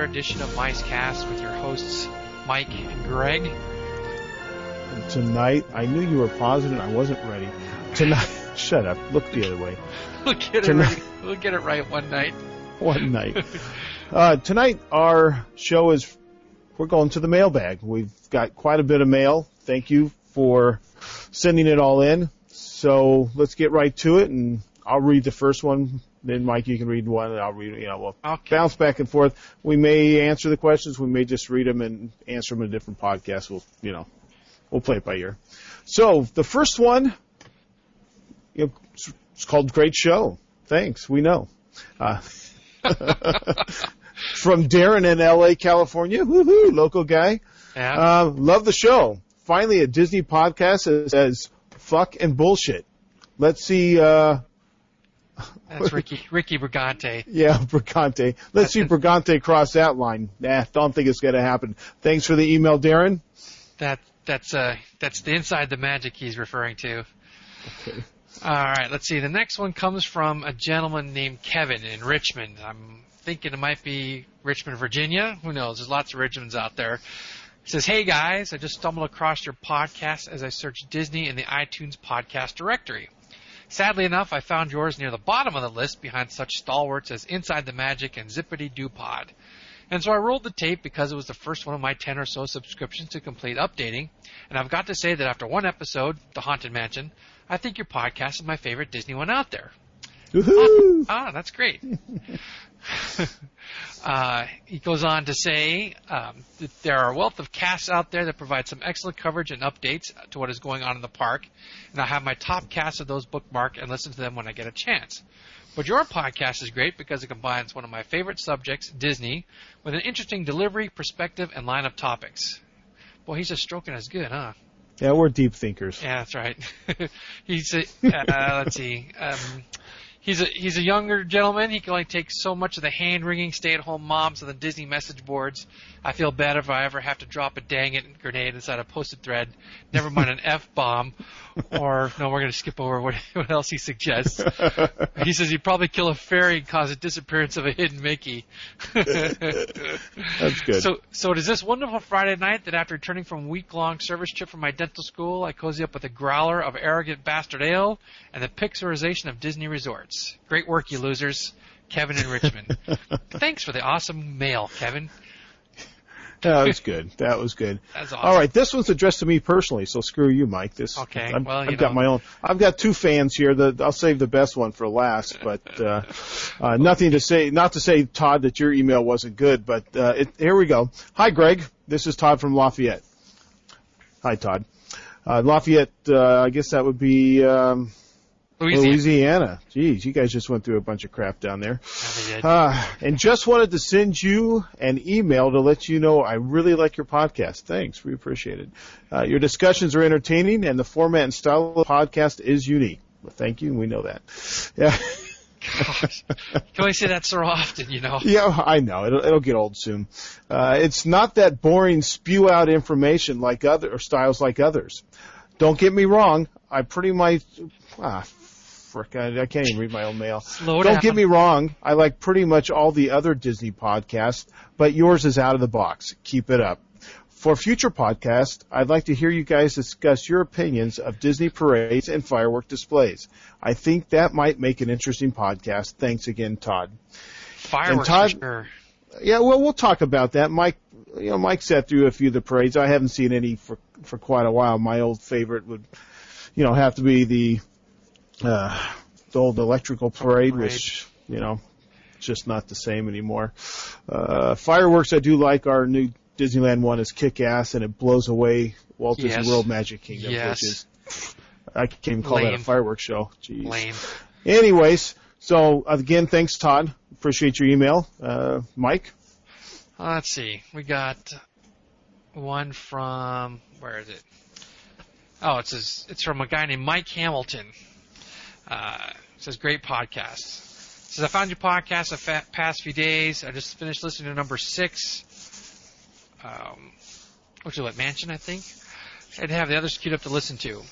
another edition of Mice Cast with your hosts, Mike and Greg. And tonight, I knew you were positive. I wasn't ready. Tonight, shut up. Look the other way. We'll get it right. We'll get it right one night. One night. uh, tonight, our show is. We're going to the mailbag. We've got quite a bit of mail. Thank you for sending it all in. So let's get right to it, and I'll read the first one. Then Mike, you can read one, and I'll read. You know, we'll Okay. bounce back and forth. We may answer the questions. We may just read them and answer them in a different podcast. We'll, you know, we'll play it by ear. So the first one, you know, it's- it's called "Great Show." Thanks. We know. Uh, from Darren in L.A., California. Woohoo! Local guy. Yeah. Uh, love the show. Finally, a Disney podcast that says "fuck" and bullshit. Let's see. Uh, That's Ricky Ricky Brigante. yeah, Brigante. Let's see Brigante cross that line. Nah, don't think it's going to happen. Thanks for the email, Darren. That that's uh that's the inside the magic he's referring to. All right, let's see. The next one comes from a gentleman named Kevin in Richmond. I'm thinking it might be Richmond, Virginia. Who knows? There's lots of Richmonds out there. He says, "Hey guys, I just stumbled across your podcast as I searched Disney in the iTunes podcast directory. Sadly enough, I found yours near the bottom of the list behind such stalwarts as Inside the Magic and Zippity Doo Pod. And so I rolled the tape because it was the first one of my 10 or so subscriptions to complete updating. And I've got to say that after one episode, The Haunted Mansion, I think your podcast is my favorite Disney one out there. Woohoo! Ah, that's great. uh, he goes on to say um, that there are a wealth of casts out there that provide some excellent coverage and updates to what is going on in the park, and I have my top casts of those bookmarked and listen to them when I get a chance. But your podcast is great because it combines one of my favorite subjects, Disney, with an interesting delivery, perspective, and line of topics. Boy, he's just stroking us good, huh? Yeah, we're deep thinkers. Yeah, that's right. he's a, uh, let's see. Um, he's a he's a younger gentleman. He can only take so much of the hand wringing stay at home moms and the Disney message boards. I feel bad if I ever have to drop a dang it grenade inside a posted thread. Never mind an f bomb. Or no, we're going to skip over what what else he suggests. He says he'd probably kill a fairy and cause a disappearance of a hidden Mickey. That's good. So, so it is this wonderful Friday night that after returning from a week-long service trip from my dental school, I cozy up with a growler of arrogant bastard ale and the pixarization of Disney resorts. Great work, you losers. Kevin in Richmond. Thanks for the awesome mail, Kevin. that was good. That was good. That's awesome. All right, this one's addressed to me personally, so screw you, Mike. This Okay, I've, well, I've got my own. I've got two fans here. The, I'll save the best one for last, but uh, uh, nothing to say. Not to say, Todd, that your email wasn't good, but uh, it, here we go. Hi, Greg. This is Todd from Lafayette. Hi, Todd. Uh, Lafayette. Uh, I guess that would be um, Louisiana. Louisiana. Geez, you guys just went through a bunch of crap down there. Yeah. Uh, and just wanted to send you an email to let you know I really like your podcast. Thanks. We appreciate it. Uh, your discussions are entertaining and the format and style of the podcast is unique. Well, thank you. and We know that. Yeah. Gosh. You can only say that so often, you know. Yeah, I know. It'll, it'll get old soon. Uh, it's not that boring spew out information like other, or styles like others. Don't get me wrong. I pretty much, ah, frick, I, I can't even read my own mail. Slow Don't down. get me wrong. I like pretty much all the other Disney podcasts, but yours is out of the box. Keep it up. For future podcasts, I'd like to hear you guys discuss your opinions of Disney parades and firework displays. I think that might make an interesting podcast. Thanks again, Todd. Fireworks Todd- for sure. Yeah, well, we'll talk about that. Mike, you know, Mike sat through a few of the parades. I haven't seen any for for quite a while. My old favorite would, you know, have to be the uh, the old electrical parade, Parade. which you know, just not the same anymore. Uh, fireworks I do like. Our new Disneyland one is kick ass, and it blows away Walt Yes. Disney World Magic Kingdom, Yes. which is I can't even call that a fireworks show. Jeez. Lame. Anyways, so again, thanks, Todd. Appreciate your email, uh, Mike. Uh, let's see. We got one from where is it? Oh, it says it's from a guy named Mike Hamilton. Uh, says great podcast. Says I found your podcast the fa- past few days. I just finished listening to number six, um, which is what Mansion, I think. I'd have the others queued up to listen to.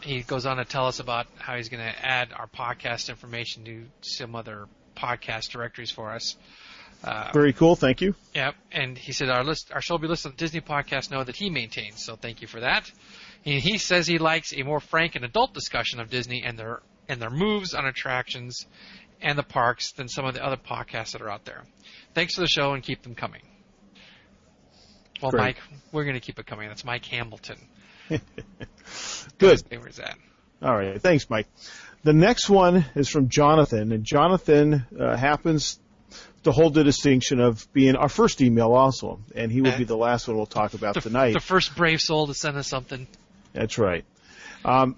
He goes on to tell us about how he's going to add our podcast information to some other podcast directories for us. Uh, Very cool. Thank you. Yep. And he said our list, our show will be listed on Disney Podcast Know that he maintains. So thank you for that. And he says he likes a more frank and adult discussion of Disney and their and their moves on attractions and the parks than some of the other podcasts that are out there. Thanks for the show and keep them coming. Well, Great. Mike, we're going to keep it coming. That's Mike Hamilton. Good. Where's that? All right. Thanks, Mike. The next one is from Jonathan, and Jonathan uh, happens to hold the distinction of being our first email also, and he will be the last one we'll talk about The, tonight. the first brave soul to send us something. That's right. Um,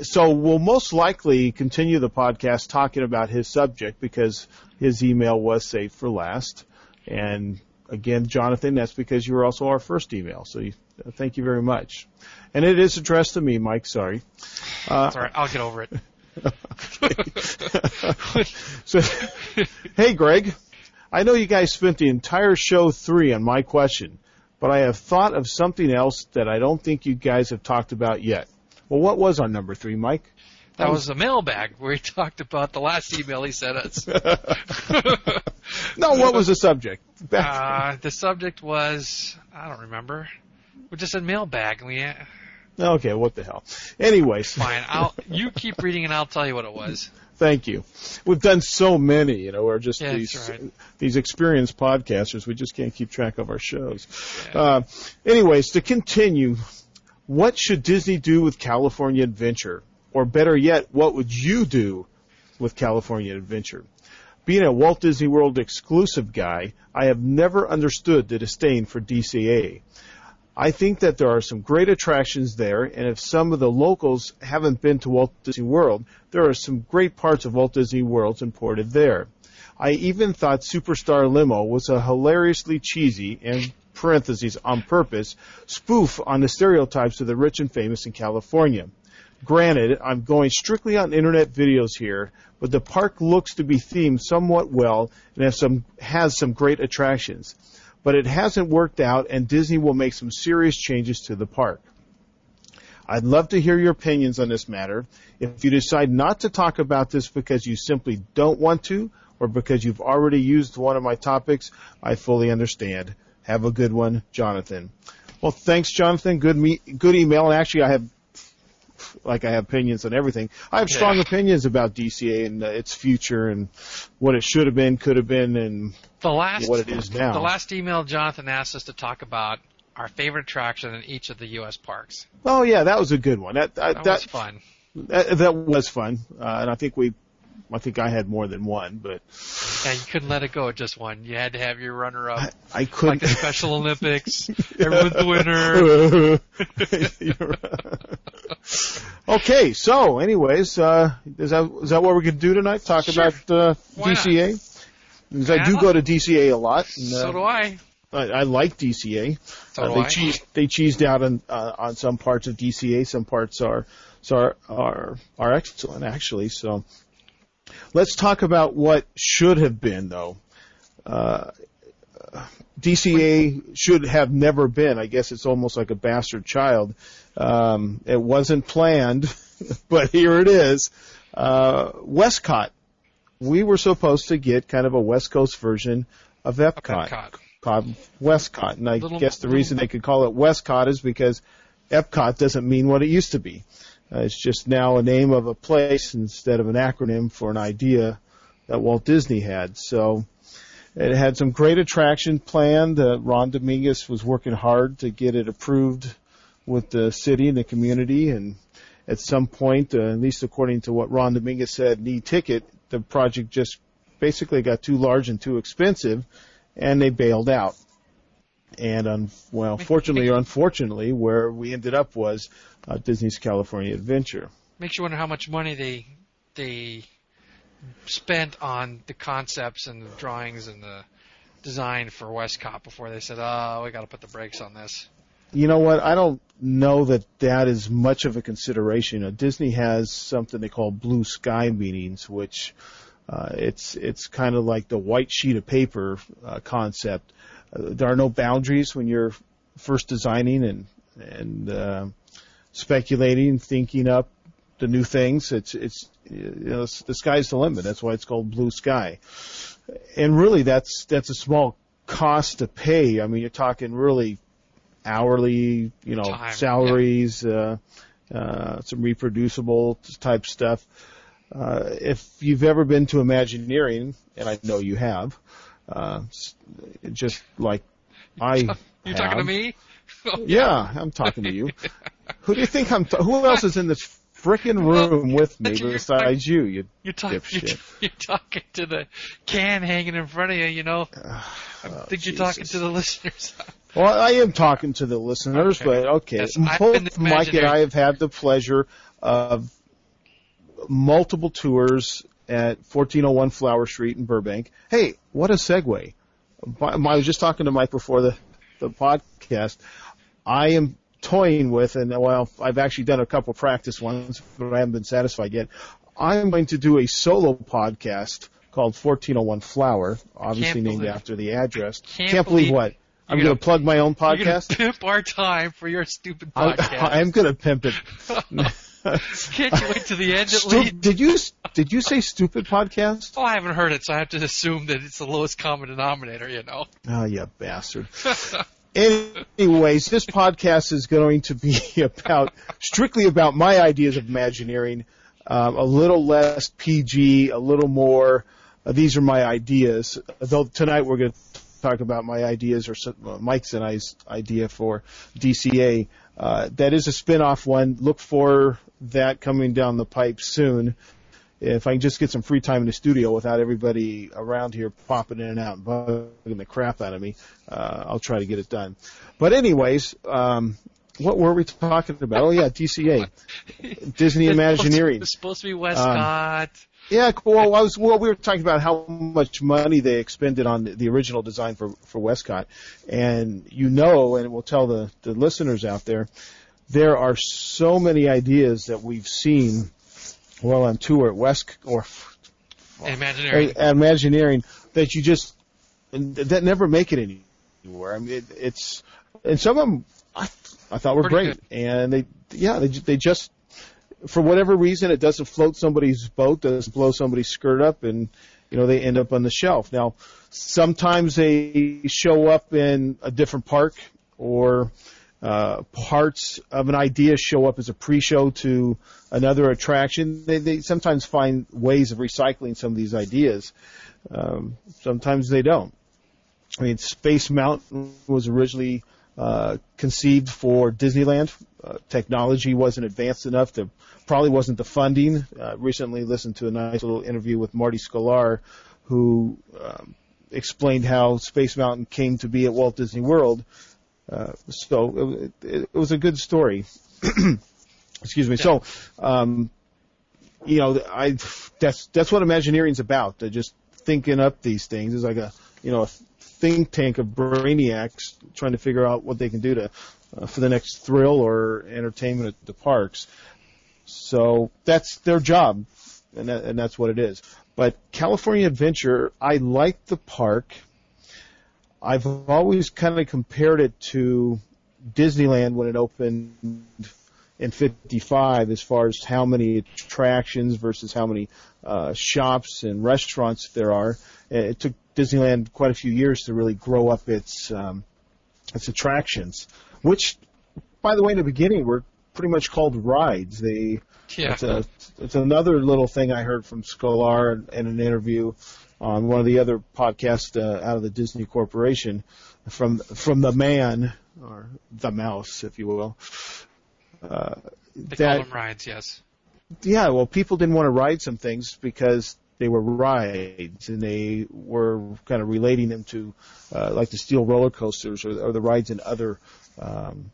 so we'll most likely continue the podcast talking about his subject because his email was saved for last. And again, Jonathan, that's because you were also our first email. So you, uh, thank you very much. And it is addressed to me, Mike. Sorry. Uh, It's all right. I'll get over it. so, hey, Greg, I know you guys spent the entire show three on my question, but I have thought of something else that I don't think you guys have talked about yet. Well, what was on number three, Mike? That was the mailbag where he talked about the last email he sent us. No, what was the subject? Uh, the subject was I don't remember. We just said mailbag. and We okay, what the hell? Anyways, fine. I'll you keep reading and I'll tell you what it was. thank you. We've done so many, you know, we're just Yeah, these right. these experienced podcasters. We just can't keep track of our shows. Yeah. Uh, anyways, to continue, what should Disney do with California Adventure? Or better yet, what would you do with California Adventure? Being a Walt Disney World exclusive guy, I have never understood the disdain for DCA. I think that there are some great attractions there, and if some of the locals haven't been to Walt Disney World, there are some great parts of Walt Disney World imported there. I even thought Superstar Limo was a hilariously cheesy and parentheses on purpose spoof on the stereotypes of the rich and famous in California. Granted, I'm going strictly on internet videos here, but the park looks to be themed somewhat well and has some has some great attractions. But it hasn't worked out and Disney will make some serious changes to the park. I'd love to hear your opinions on this matter. If you decide not to talk about this because you simply don't want to or because you've already used one of my topics, I fully understand. Have a good one, Jonathan. Well, thanks, Jonathan. Good me- good email. And actually, I have like I have opinions on everything. I have strong Yeah. opinions about DCA and uh, its future and what it should have been, could have been, and The last what it is now. the last email Jonathan asked us to talk about our favorite attraction in each of the U.S. parks. oh yeah, that was a good one. That that That, that, was fun. that, that was fun, uh, and I think we, I think I had more than one, but Yeah, you couldn't let it go at just one. You had to have your runner-up, I, I like couldn't. the Special Olympics. Everyone's the winner. Okay, so anyways, uh, is that is that what we're gonna do tonight? Talk Sure. about uh, DCA. Because I do go to DCA a lot. And, uh, So do I. I, I like DCA. So Uh, do they I. cheesed they cheesed out on uh, on some parts of DCA. Some parts are so are are, are excellent actually. So let's talk about what should have been though. Uh, DCA should have never been. I guess it's almost like a bastard child. Um, it wasn't planned, but here it is. Uh, WestCOT. We were supposed to get kind of a West Coast version of Epcot Epcot. called WestCOT. And I Little- guess the reason they could call it WestCOT is because Epcot doesn't mean what it used to be. Uh, it's just now a name of a place instead of an acronym for an idea that Walt Disney had. So it had some great attraction planned. Uh, Ron Dominguez was working hard to get it approved with the city and the community. And at some point, uh, at least according to what Ron Dominguez said, need ticket, the project just basically got too large and too expensive, and they bailed out. And um, well, fortunately or unfortunately, where we ended up was uh, Disney's California Adventure. Makes you wonder how much money they they spent on the concepts and the drawings and the design for WestCOT before they said, "Oh, we got to put the brakes on this." You know what? I don't know that that is much of a consideration. Uh, Disney has something they call blue sky meetings, which uh, it's it's kind of like the white sheet of paper uh, concept. There are no boundaries when you're first designing and and uh, speculating, thinking up the new things. It's it's you know the sky's the limit. That's why it's called blue sky. and really that's that's a small cost to pay. I mean, you're talking really hourly, you know, Time, salaries, uh, uh, some reproducible type stuff. Uh, if you've ever been to Imagineering, and I know you have, uh, just like I You're talking to me? Oh, Yeah, I'm talking to you. Who do you think I'm? T- who else is in this frickin' room with me You're besides you? You You're, talk- you're, you're talking to the can hanging in front of you, you know. I think you're talking Oh, to the listeners. Well, I am talking to the listeners, Okay. but okay. Yes, Both Mike and I have had the pleasure of multiple tours at 1401 Flower Street in Burbank. Hey, what a segue. I was just talking to Mike before the, the podcast. I am toying with, and well, I've actually done a couple practice ones, but I haven't been satisfied yet. I'm going to do a solo podcast called 1401 Flower, obviously named after the address. Can't believe believe what? I'm going gonna- plug my own podcast. pimp our time for your stupid I, podcast. I'm going to pimp it. Can't you wait to the end at Stu- least? did you did you say stupid podcast? Oh, I haven't heard it, so I have to assume that it's the lowest common denominator, you know. Oh, you bastard. Anyways, this podcast is going to be about strictly about my ideas of Imagineering, um, a little less PG, a little more. Uh, these are my ideas. Though tonight we're going to talk about my ideas or some, uh, Mike's and I's idea for DCA. Uh, that is a spin-off one. Look for that coming down the pipe soon. If I can just get some free time in the studio without everybody around here popping in and out and bugging the crap out of me, uh, I'll try to get it done. But anyways, um, what were we talking about? Oh yeah, DCA, Disney It's supposed to- Imagineering. It's supposed to be WestCOT. Yeah, well, I was well. We were talking about how much money they expended on the, original design for for WestCOT, and you know, and we'll tell the the listeners out there, there are so many ideas that we've seen while on tour at West or Imagineering. at Imagineering that you just and that never make it anywhere. I mean, it, it's and some of them I, I thought were Pretty great, and they yeah they they just for whatever reason it doesn't float somebody's boat, doesn't blow somebody's skirt up, and you know they end up on the shelf. Now sometimes they show up in a different park or. Uh, parts of an idea show up as a pre-show to another attraction. They, they sometimes find ways of recycling some of these ideas. Um, sometimes they don't. I mean, Space Mountain was originally uh, conceived for Disneyland. Uh, technology wasn't advanced enough. There probably wasn't the funding. Uh, recently listened to a nice little interview with Marty Sklar, who um, explained how Space Mountain came to be at Walt Disney World. Uh, so it, it, it was a good story. Excuse me. So, um, you know, I that's that's what Imagineering's about. They're just thinking up these things. It's like a you know a think tank of brainiacs trying to figure out what they can do to uh, for the next thrill or entertainment at the parks. So that's their job, and that, and that's what it is. But California Adventure, I like the park. I've always kind of compared it to Disneyland when it opened in 55 as far as how many attractions versus how many uh, shops and restaurants there are. It took Disneyland quite a few years to really grow up its um, its attractions, which, by the way, in the beginning were pretty much called rides. They Yeah. it's a it's another little thing I heard from Sklar in, an interview on one of the other podcasts uh, out of the Disney Corporation from from the man or the mouse, if you will. Uh, They that call them rides, yes. yeah, well, people didn't want to ride some things because they were rides, and they were kind of relating them to uh, like the steel roller coasters or, or the rides in other. Um,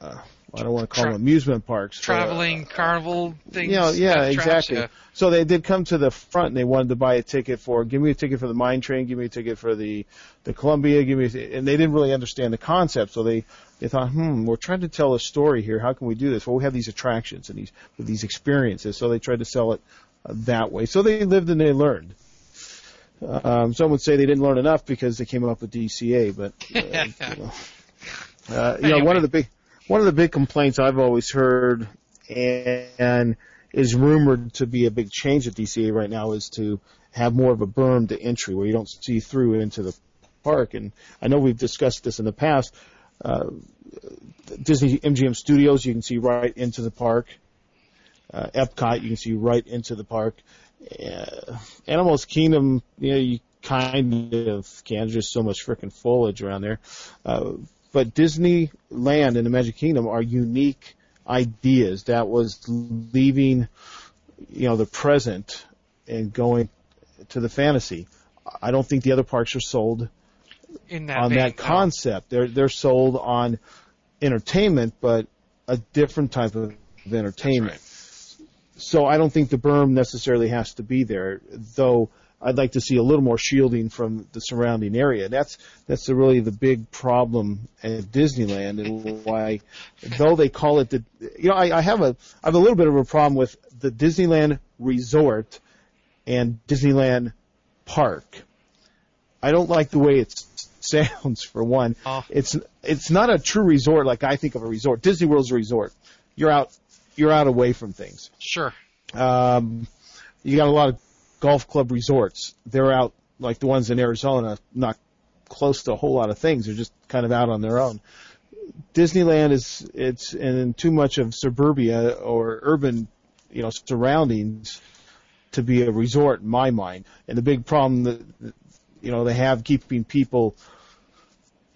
uh, I don't want to call Tra- them amusement parks. but, uh, Traveling carnival things. yeah, yeah, uh, traps, exactly. yeah. So they did come to the front and they wanted to buy a ticket for, give me a ticket for the mine train, give me a ticket for the, the Columbia, give me, a, and they didn't really understand the concept. So they, they thought, hmm, we're trying to tell a story here. How can we do this? Well, we have these attractions and these, these experiences. So they tried to sell it that way. So they lived and they learned. Um, some would say they didn't learn enough because they came up with DCA, but, uh, you know, uh, you know, one of the big, one of the big complaints I've always heard, and, and is rumored to be a big change at DCA right now is to have more of a berm to entry where you don't see through into the park. And I know we've discussed this in the past. Uh, Disney MGM Studios, you can see right into the park. Uh, Epcot, you can see right into the park. Uh, Animals Kingdom, you know, you kind of can. There's just so much freaking foliage around there. Uh, but Disneyland and the Magic Kingdom are unique ideas that was leaving, you know, the present and going to the fantasy. I don't think the other parks are sold In that on vein, that concept. They're they're sold on entertainment, but a different type of entertainment. So I don't think the berm necessarily has to be there, though. I'd like to see a little more shielding from the surrounding area. That's that's the, really the big problem at Disneyland, and why, though they call it the, you know, I, I have a I have a little bit of a problem with the Disneyland Resort and Disneyland Park. I don't like the way it sounds. For one, Oh. it's it's not a true resort like I think of a resort. Disney World's a resort. You're out you're out away from things. Sure. Um, you got a lot of golf club resorts. They're out like the ones in Arizona, not close to a whole lot of things. They're just kind of out on their own. Disneyland is it's in too much of suburbia or urban, you know, surroundings to be a resort in my mind. And the big problem that you know they have keeping people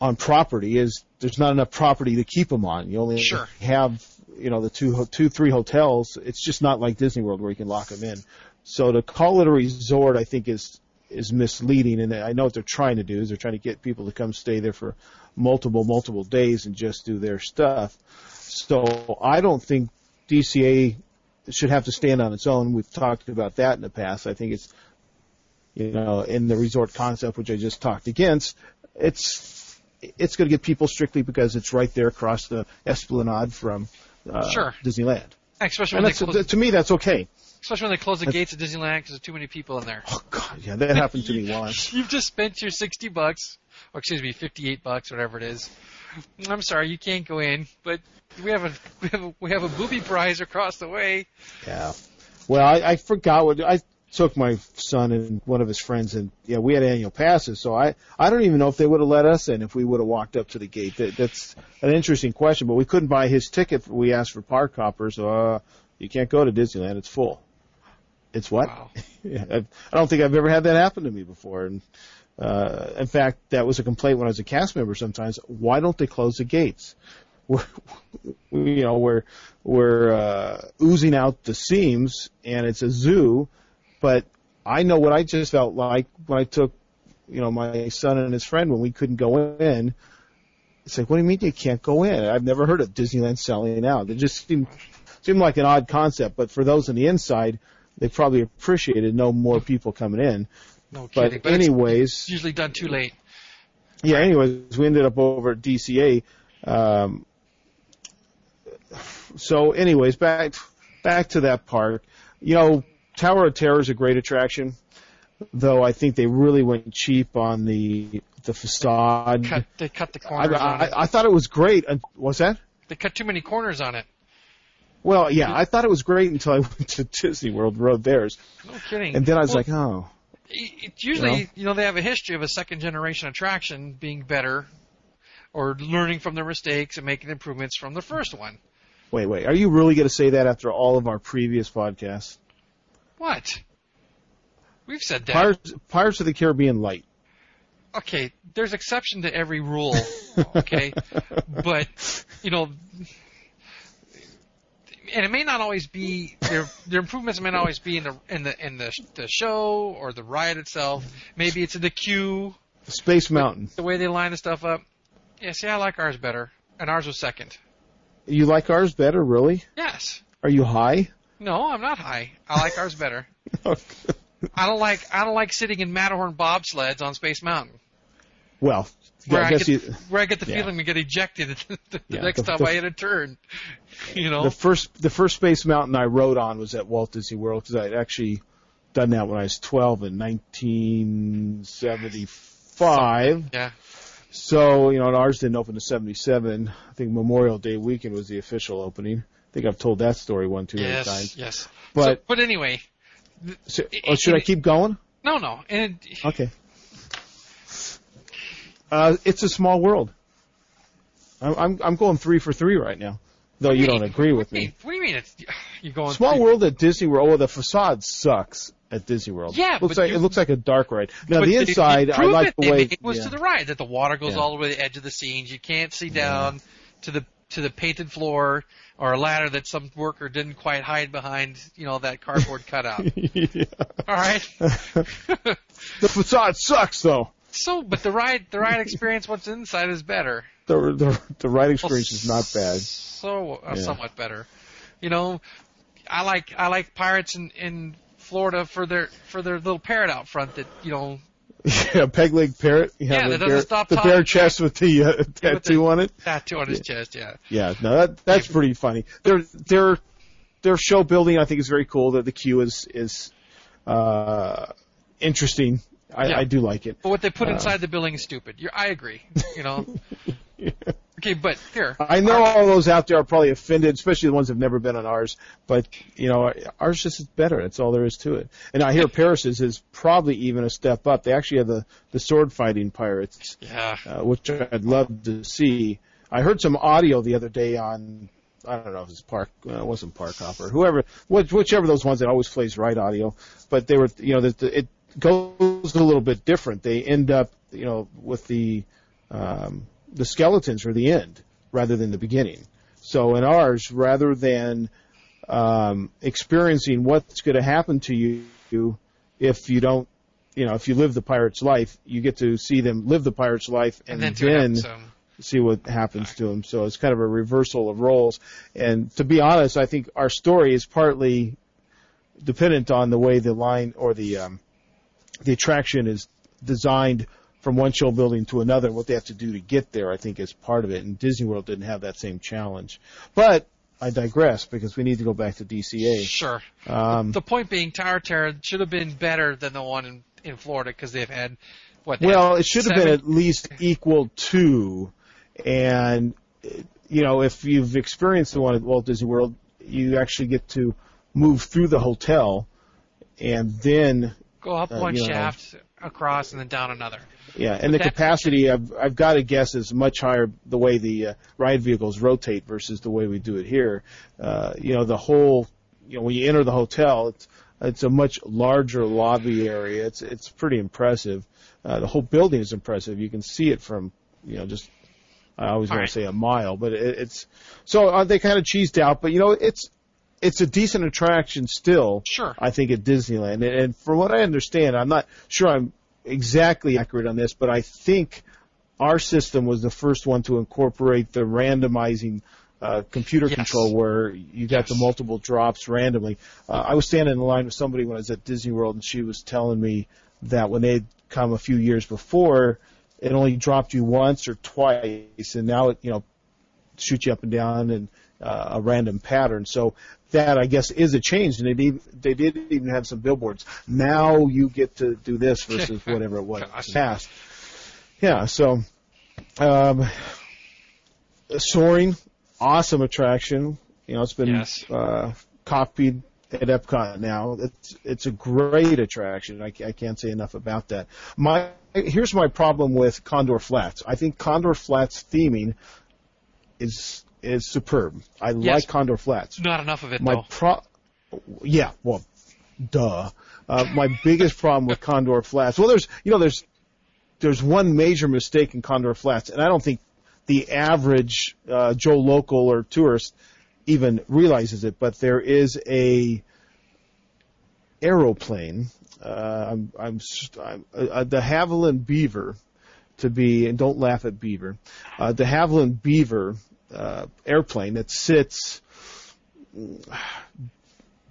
on property is there's not enough property to keep them on. You only Sure. have you know the two two three hotels. It's just not like Disney World where you can lock them in. So to call it a resort, I think is is misleading. And I know what they're trying to do is they're trying to get people to come stay there for multiple multiple days and just do their stuff. So I don't think DCA should have to stand on its own. We've talked about that in the past. I think it's you know in the resort concept, which I just talked against. It's it's going to get people strictly because it's right there across the Esplanade from uh, Sure. Disneyland. Especially And when, they close, to me, that's okay. especially when they close the gates at Disneyland because there's too many people in there. Oh God, yeah, that happened to me once. You've just spent your sixty bucks, or excuse me, fifty-eight bucks, whatever it is. I'm sorry, you can't go in, but we have a we have a, we have a booby prize across the way. Yeah. Well, I, I forgot what I took my son and one of his friends, and yeah, we had annual passes. So I I don't even know if they would have let us in if we would have walked up to the gate. That, that's an interesting question, but we couldn't buy his ticket. We asked for park hoppers. Uh, you can't go to Disneyland. It's full. It's what? Wow. I, I don't think I've ever had that happen to me before. And uh, in fact, that was a complaint when I was a cast member. Sometimes, why don't they close the gates? We're, you know, we're we're uh, oozing out the seams, and it's a zoo. But I know what I just felt like when I took, you know, my son and his friend when we couldn't go in. It's like, what do you mean you can't go in? I've never heard of Disneyland selling out. It just seemed seemed like an odd concept, but for those on the inside, they probably appreciated no more people coming in. No kidding. But it's anyways, usually done too late. yeah. Anyways, we ended up over at DCA. Um, so, anyways, back back to that park. You know, Tower of Terror is a great attraction, though I think they really went cheap on the the facade. Cut, they cut the I, corners I, it. I thought it was great. What's that? They cut too many corners on it. Well, yeah, I thought it was great until I went to Disney World, and rode theirs, No kidding. and then I was Well, like, oh, it's usually you know they have a history of a second generation attraction being better or learning from their mistakes and making improvements from the first one. wait, wait, are you really going to say that after all of our previous podcasts? What? We've said that. Pirates, Pirates of the Caribbean Light. okay, there's exception to every rule. Okay, but you know, and it may not always be their their improvements may not always be in the in the in the the show or the ride itself. Maybe it's in the queue, Space Mountain. the way they line the stuff up. Yeah, see, I like ours better, and ours was second. You like ours better, really? Yes. Are you high? No, I'm not high. I like ours better. I don't like I don't like sitting in Matterhorn bobsleds on Space Mountain, well, where I I, guess get, you, where I get the yeah. feeling to get ejected the, the Yeah, next the- time the- I hit a turn. You know, the first the first Space Mountain I rode on was at Walt Disney World because I'd actually done that when I was 12 in 1975. yeah. So, you know, and ours didn't open to 77. I think Memorial Day weekend was the official opening. Think I've told that story one too many yes, times. yes. But So- but anyway, so, oh, should I keep going? no, no, and Okay. Uh, it's a small world. I'm I'm, I'm going three for three right now, though you don't agree with me. What do you mean? It's you're going Small World at Disney World. Oh, the facade sucks at Disney World. Yeah, looks but like you- it looks like a dark ride. Now the inside, I like the way. it was yeah. to the right that the water goes Yeah. all the way to the edge of the scenes. You can't see down to the to the painted floor or a ladder that some worker didn't quite hide behind. You know that cardboard cutout. Yeah. All right. The facade sucks though. so, but the ride the ride experience once inside is better. The the, the ride experience is not bad. So uh, Yeah. somewhat better. You know, I like I like pirates in in Florida for their for their little parrot out front that you know Yeah, peg leg parrot. Yeah, the that doesn't bear, stop the bare chest with the uh, tattoo on it. tattoo on his chest. Yeah. Yeah, no, that that's pretty funny. Their their their show building, I think, is very cool. That the queue is is uh, interesting. I, Yeah. I do like it. But what they put Uh, inside the building is stupid. You're, I agree. You know. okay, but here. I know all those out there are probably offended, especially the ones that've never been on ours. But you know, ours just is better. That's all there is to it. And I hear Paris's is probably even a step up. They actually have the the sword fighting pirates, Yeah. uh, which I'd love to see. I heard some audio the other day on. I don't know if it's Park, uh, it wasn't Park Hopper, whoever, which, whichever those ones that always plays right audio, but they were, you know, the, the, it goes a little bit different. They end up, you know, with the, um, the skeletons are the end rather than the beginning. So in ours, rather than um, experiencing what's going to happen to you if you don't, you know, if you live the pirate's life, you get to see them live the pirate's life and, And then then see what happens to them. So it's kind of a reversal of roles. And to be honest, I think our story is partly dependent on the way the line or the um, the attraction is designed from one show building to another. What they have to do to get there, I think, is part of it. And Disney World didn't have that same challenge. But I digress because we need to go back to DCA. sure. Um, The point being, Tower Terror should have been better than the one in, in Florida because they've had what? they Well, had it should have been at least equal to, and you know, if you've experienced the one at Walt Disney World, you actually get to move through the hotel, and then go up uh, one shaft know. Across and then down another. yeah, and the capacity I've I've got to guess is much higher the way the uh, ride vehicles rotate versus the way we do it here. Uh, you know, the whole, you know, when you enter the hotel, it's it's a much larger lobby area. It's it's pretty impressive. Uh, the whole building is impressive. You can see it from you know just I always want right. to say a mile, but it, it's so uh, they kind of cheesed out. But you know, it's it's a decent attraction still. Sure. I think at Disneyland, and, and from what I understand, I'm not sure I'm exactly accurate on this, but I think our system was the first one to incorporate the randomizing uh, computer Yes. control where you got the multiple drops randomly. Uh, I was standing in line with somebody when I was at Disney World, and she was telling me that when they'd come a few years before, it only dropped you once or twice, and now it you know shoots you up and down and uh, a random pattern. So that I guess is a change, and they did, they did even have some billboards. Now you get to do this versus whatever it was in Gosh. the past. Yeah, so um, soaring, awesome attraction. You know, it's been Yes. uh, copied at Epcot now. It's it's a great attraction. I, I can't say enough about that. My here's my problem with Condor Flats. I think Condor Flats theming is is superb. I Yes. like Condor Flats. Not enough of it My though. pro, yeah, well, duh. Uh, my biggest problem with Condor Flats. Well, there's you know there's there's one major mistake in Condor Flats, and I don't think the average uh, Joe local or tourist even realizes it. But there is a aeroplane. Uh, I'm, I'm, I'm uh, de Havilland Beaver to be, and don't laugh at Beaver. Uh, de Havilland Beaver uh, airplane that sits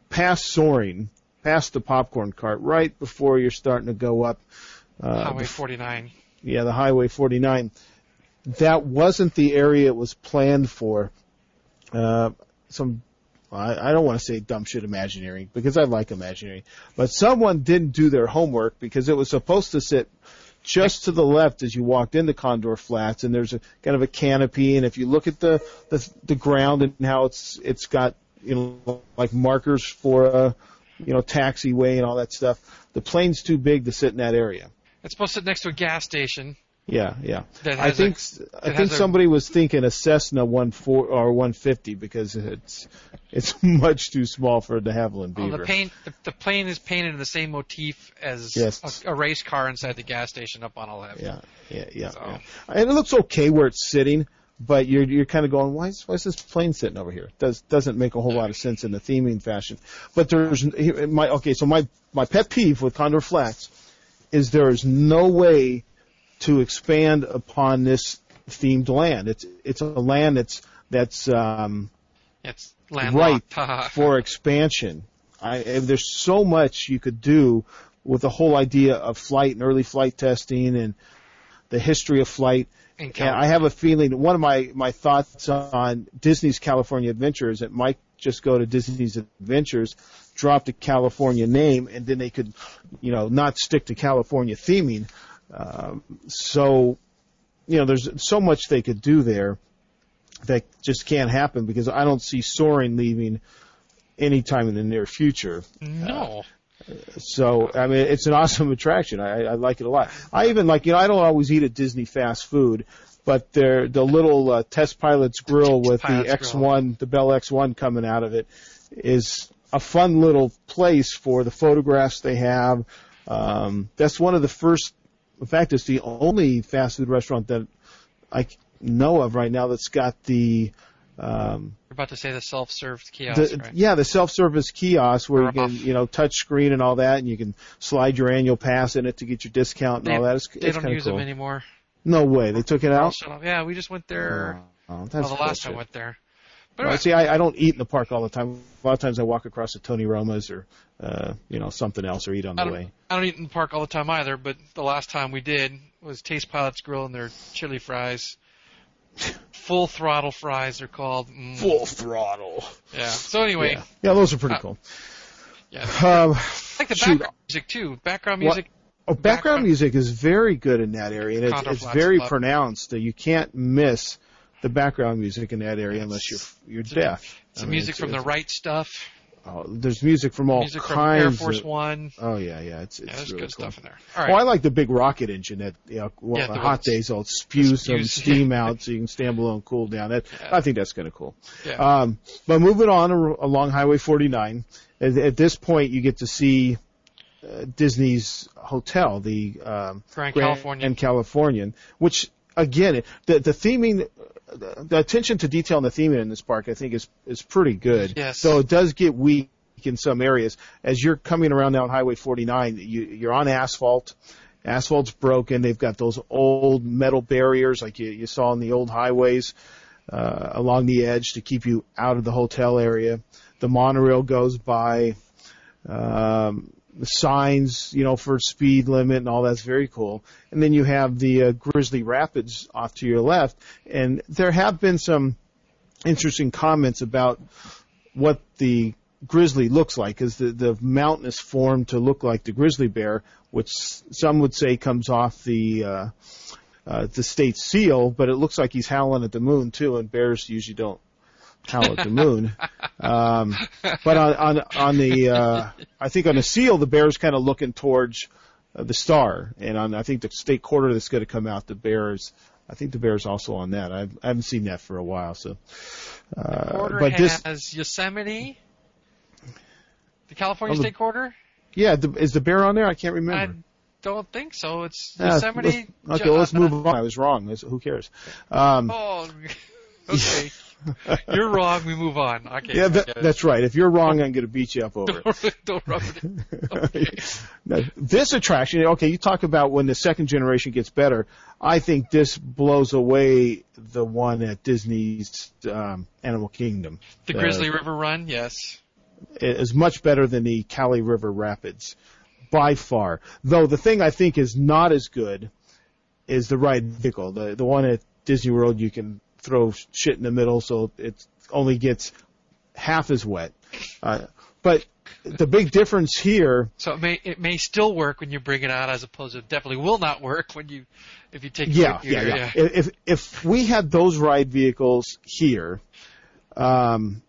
past soaring, past the popcorn cart, right before you're starting to go up. Uh, Highway 49. yeah, the Highway 49. That wasn't the area it was planned for. Uh, some, I, I don't want to say dumb shit Imagineering because I like Imagineering, but someone didn't do their homework because it was supposed to sit just to the left as you walked into Condor Flats, and there's a kind of a canopy. And if you look at the the, the ground and how it's it's got you know like markers for a you know taxiway and all that stuff, the plane's too big to sit in that area. It's supposed to sit next to a gas station. Yeah, yeah. I think a- I think a- somebody was thinking a Cessna one four or 150 because it's it's much too small for a de Havilland Beaver. the paint, the, the plane is painted in the same motif as Yes. a, a race car inside the gas station up on 11. Yeah, yeah, yeah, So- yeah. And it looks okay where it's sitting, but you're you're kind of going, why is, why is this plane sitting over here? Does doesn't make a whole lot of sense in the theming fashion. But there's here- my okay. So my my pet peeve with Condor Flats is there is no way to expand upon this themed land. It's it's a land that's that's um, It's landlocked. Haha. for expansion. I, there's so much you could do with the whole idea of flight and early flight testing and the history of flight. And I have a feeling one of my, my thoughts on Disney's California Adventure is it might just go to Disney's Adventures, drop the California name, and then they could, you know, not stick to California theming. Um, so, you know, there's so much they could do there that just can't happen because I don't see soaring leaving anytime in the near future. no. So I mean, it's an awesome attraction. I, I like it a lot. I even like you know I don't always eat at Disney fast food, but their the little uh, test pilot's grill with the Pilot's Grill. X1, the Bell X1 coming out of it, is a fun little place for the photographs they have. Um, that's one of the first. In fact, it's the only fast food restaurant that I know of right now that's got the um, You're about to say the self-served kiosk, the, right? Yeah, the self-service kiosk where you can, off. you know, touch screen and all that, and you can slide your annual pass in it to get your discount and They- all that. It's, They it's don't use cool. them anymore. No way, they took it out. Yeah, we just went there. Oh, that's well, the last time I went there. But Well, see, I, I don't eat in the park all the time. A lot of times I walk across to Tony Roma's or, uh, you know, something else or eat on the don't, way. I don't eat in the park all the time either, but the last time we did was Taste Pilot's Grill and their chili fries. Full throttle fries they're called. Mm, throttle. yeah. So anyway, Yeah. yeah, those are pretty Uh, cool. yeah. Um, I like the shoot. background music too. Background What- music. Oh, background background- music is very good in that area, and it's, it's very pronounced. You can't miss the background music in that area unless you're you're It's- deaf. I Some mean, music it's- from the right stuff. Oh, there's music from all music from kinds. Air Force of, One. Oh yeah, yeah, it's it's Yeah, there's really good cool. stuff in there. All Oh, I like the big rocket engine that you know, well, Yeah, the hot days I'll spew some steam out so you can stand below and cool down. That Yeah. I think that's kind of cool. Yeah. Um, but moving on along Highway 49, at, at this point you get to see uh, Disney's hotel, the um, Grand Californian. and Californian, which again, the the theming, the, the attention to detail and the theming in this park, I think is is pretty good. Yes. So it does get weak in some areas as you're coming around down Highway 49. You, you're on asphalt. Asphalt's broken. They've got those old metal barriers like you, you saw on the old highways uh, along the edge to keep you out of the hotel area. The monorail goes by. Um, signs, you know, for speed limit and all that's very cool. And then you have the uh, Grizzly Rapids off to your left, and there have been some interesting comments about what the grizzly looks like, because the the mountain is formed to look like the grizzly bear, which some would say comes off the uh, uh, the state seal, but it looks like he's howling at the moon too, and bears usually don't howl at the moon. Um, but on on on the uh, I think on the seal, the bear's kind of looking towards uh, the star, and on I think the state quarter that's going to come out, the bear is. I think the bear's also on that. I've, I haven't seen that for a while, so. Uh, but this, Yosemite. The California Oh, the- State Quarter? yeah, the, is the bear on there? I can't remember. I don't think so. It's Ah, Yosemite. let's- okay, let's move on. I was wrong. Let's- Who cares? Um, Oh, okay. You're wrong. We move on. Okay. yeah, that, that's right. If you're wrong, I'm going to beat you up over it. don't, don't rub it. Okay. Now, this attraction, okay, you talk about when the second generation gets better. I think this blows away the one at Disney's um, Animal Kingdom. The Uh, Grizzly River Run, yes. It is much better than the Kali River Rapids, by far. Though the thing I think is not as good is the ride vehicle. The the one at Disney World you can throw shit in the middle, so it only gets half as wet. Uh, but the big difference here. So it may it may still work when you bring it out, as opposed to it definitely will not work when you if you take. Yeah, your, yeah, yeah, If if we had those ride vehicles here, um,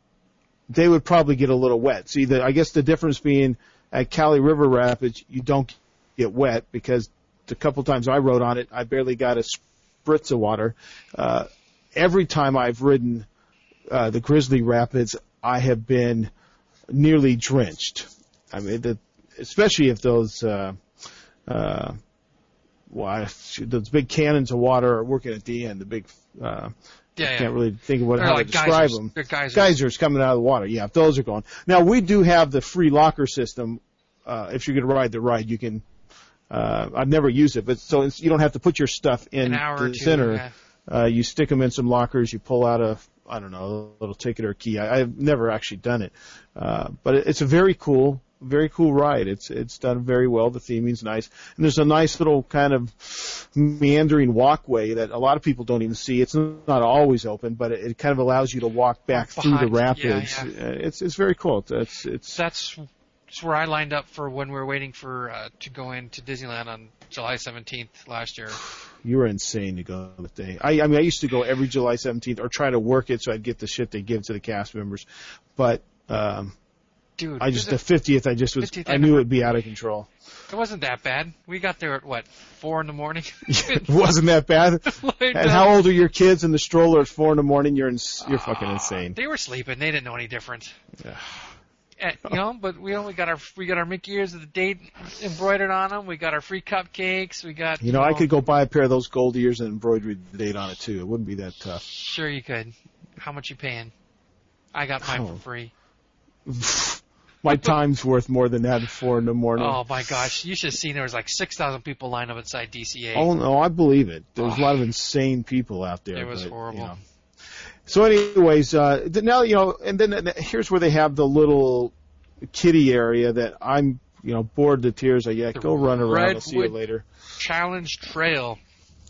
they would probably get a little wet. See, the I guess the difference being at Kali River Rapids, you don't get wet because the couple times I rode on it, I barely got a spritz of water. Uh, every time I've ridden uh, the Grizzly Rapids, I have been nearly drenched. I mean, the, especially if those uh, uh, well, those big cannons of water are working at the end. The big uh, yeah, I can't really think of what They're how like to describe geysers. them. They're geysers. Geysers coming out of the water. Yeah, if those are going. Now we do have the free locker system. Uh, if you're going to ride the ride, you can. Uh, I've never used it, but so it's, you don't have to put your stuff in the center. yeah. Uh, you stick them in some lockers. You pull out a I don't know a little ticket or key. I, I've never actually done it, uh, but it, it's a very cool, very cool ride. It's it's done very well. The theming's nice, and there's a nice little kind of meandering walkway that a lot of people don't even see. It's not always open, but it, it kind of allows you to walk back through the Behind- yeah, rapids. yeah. Uh, It's it's very cool. It's it's that's that's where I lined up for when we were waiting for uh, to go into Disneyland on July 17th last year. You were insane to go on that day. I I mean I used to go every July 17th or try to work it so I'd get the shit they give to the cast members, but um, Dude, I just the 50th I just was I knew it would be out of control. it wasn't that bad. We got there at what four in the morning. it wasn't that bad. And how old are your kids in the stroller at four in the morning? You're in, you're fucking Ah, insane. They were sleeping. They didn't know any different. You know, but we only got our we got our Mickey ears of the date embroidered on them. We got our free cupcakes. We got You know, I could go buy a pair of those gold ears and embroidery the date on it too. It wouldn't be that tough. Sure, you could. How much you paying? I got mine Oh. for free. My time's worth more than that at four in the morning. Oh my gosh, you should have seen there was like six thousand people lined up inside DCA. Oh, no, I believe it. There's a lot of insane people out there. It was but, horrible. You know. So, anyways, uh, now you know, and then here's where they have the little kitty area that I'm, you know, bored to tears. I yeah, The go run around. I'll see you later. Challenge Trail.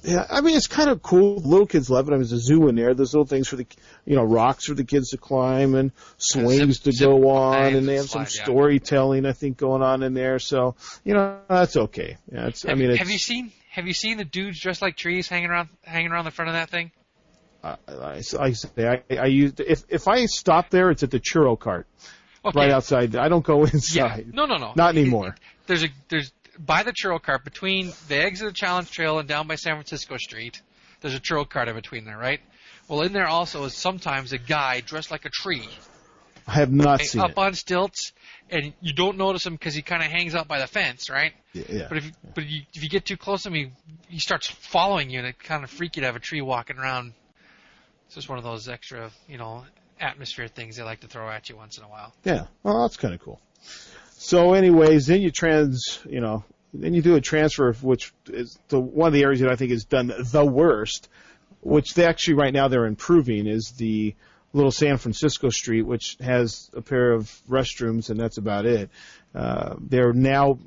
Yeah, I mean it's kind of cool. Little kids love it. I mean, there's a zoo in there. There's little things for the, you know, rocks for the kids to climb and swings zip- to zip go on, and they have some slide, yeah. storytelling I think going on in there. So you know that's okay. Yeah, it's. I mean, it's, have you seen have you seen the dudes dressed like trees hanging around hanging around the front of that thing? I, I, I say I, I use if if I stop there, it's at the churro cart Okay. right outside. I don't go inside. Yeah. No, no, no. Not anymore. There's a there's by the churro cart between the exit of the Challenge Trail and down by San Francisco Street. There's a churro cart in between there, right? Well, in there also is sometimes a guy dressed like a tree, I have not okay, seen up it. on stilts, and you don't notice him because he kind of hangs out by the fence, right? Yeah, yeah. But if you, but you, if you get too close to him, he, he starts following you, and it kind of freak you to have a tree walking around. It's just one of those extra, you know, atmosphere things they like to throw at you once in a while. Yeah, well, that's kind of cool. So, anyways, then you trans, you know, then you do a transfer, which is the one of the areas that I think is done the worst. Which they actually right now they're improving is the little San Francisco street, which has a pair of restrooms and that's about it. Uh, they're now,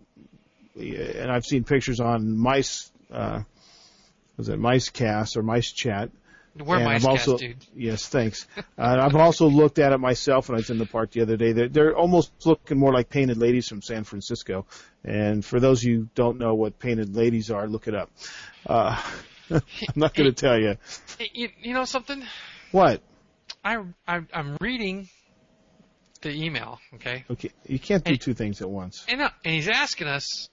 and I've seen pictures on Mice, uh, was it Mice Cast or Mice Chat? We're And mice I've cats, also- dude. Yes, thanks. uh, I've also looked at it myself when I was in the park the other day. They're, they're almost looking more like painted ladies from San Francisco. And for those of you who don't know what painted ladies are, look it up. Uh, I'm not going to tell you. You, you know something? What? I, I I'm reading the email, okay, Okay, you can't do Hey. two things at once. and uh, and he's asking us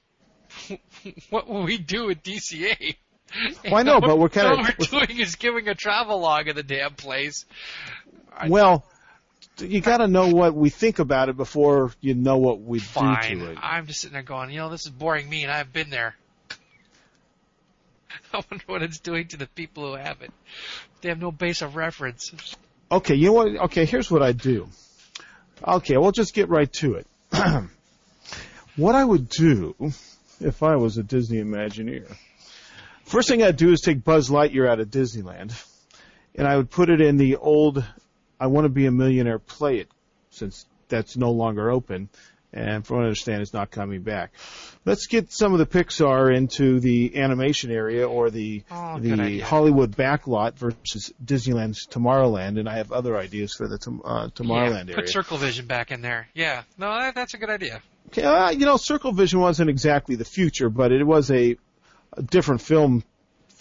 what will we do with DCA. Well, I know, but we're kinda- all we're doing is giving a travel log of the damn place. Well, you got to know what we think about it before you know what we do to it. I'm just sitting there going, you know, this is boring me, and I've been there. I wonder what it's doing to the people who have it. They have no base of reference. Okay, you know what? Okay, here's what I do. Okay, we'll just get right to it. what I would do if I was a Disney Imagineer, first thing I'd do is take Buzz Lightyear out of Disneyland, and I would put it in the old "I Want to Be a Millionaire" play it, since that's no longer open, and from what I understand, it's not coming back. Let's get some of the Pixar into the animation area or the Oh, the. Hollywood backlot versus Disneyland's Tomorrowland, and I have other ideas for the Tom- uh, Tomorrowland yeah, area. Put Circle Vision back in there. Yeah. No, that, that's a good idea. Okay, uh, you know, Circle Vision wasn't exactly the future, but it was a, a different film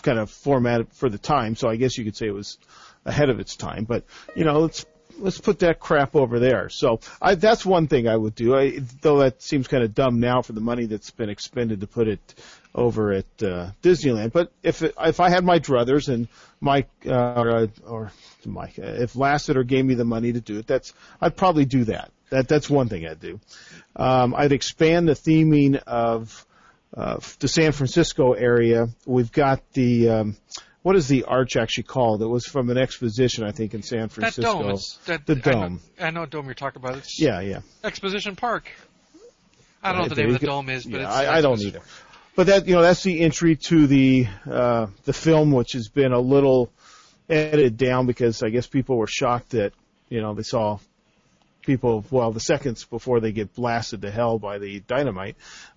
kind of format for the time. So I guess you could say it was ahead of its time. But you know, let's let's put that crap over there. So I, that's one thing I would do. I, though that seems kind of dumb now for the money that's been expended to put it over at uh, Disneyland. But if it, if I had my druthers and Mike uh, or, or Mike, if Lasseter gave me the money to do it, that's I'd probably do that. That that's one thing I'd do. Um, I'd expand the theming of uh, the San Francisco area. We've got the um, what is the arch actually called? It was from an exposition, I think, in San Francisco. That dome. It's, that, The I know- dome. I know, what dome you're talking about. It's Yeah, yeah. Exposition Park. I don't know what the name of the dome is, but yeah, it's. I, I don't either. But that you know that's the entry to the uh, the film, which has been a little edited down because I guess people were shocked that you know they saw people well the seconds before they get blasted to hell by the dynamite.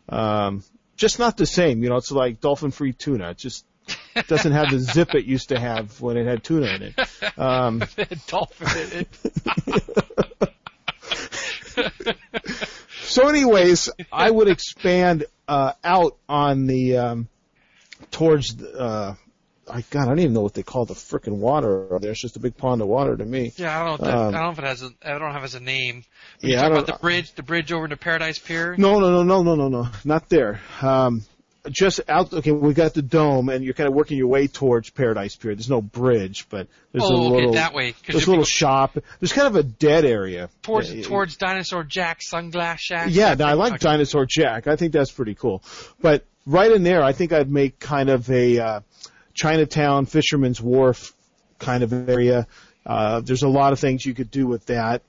Um, just not the same, you know. It's like dolphin free tuna. It just doesn't have the zip it used to have when it had tuna in it. Um, Dolphin in it. So, anyways, I would expand uh, out on the um, towards the, uh, I God, I don't even know what they call the frickin' water over there. It's just a big pond of water to me. Yeah, I don't Um, I don't know if it has. A, I don't know if it has a name. But Yeah, I don't. about the bridge, the bridge over to Paradise Pier. No, no, no, no, no, no, no, not there. Um, just out. Okay, we got the dome, and you're kind of working your way towards Paradise Pier. There's no bridge, but there's a oh, okay, little. that way. There's a little shop. There's kind of a dead area. towards Uh, towards Dinosaur Jack's Sunglass Shack. Yeah, that no, I like Okay. Dinosaur Jack. I think that's pretty cool. But right in there, I think I'd make kind of a uh, Chinatown Fisherman's Wharf kind of area. Uh, there's a lot of things you could do with that.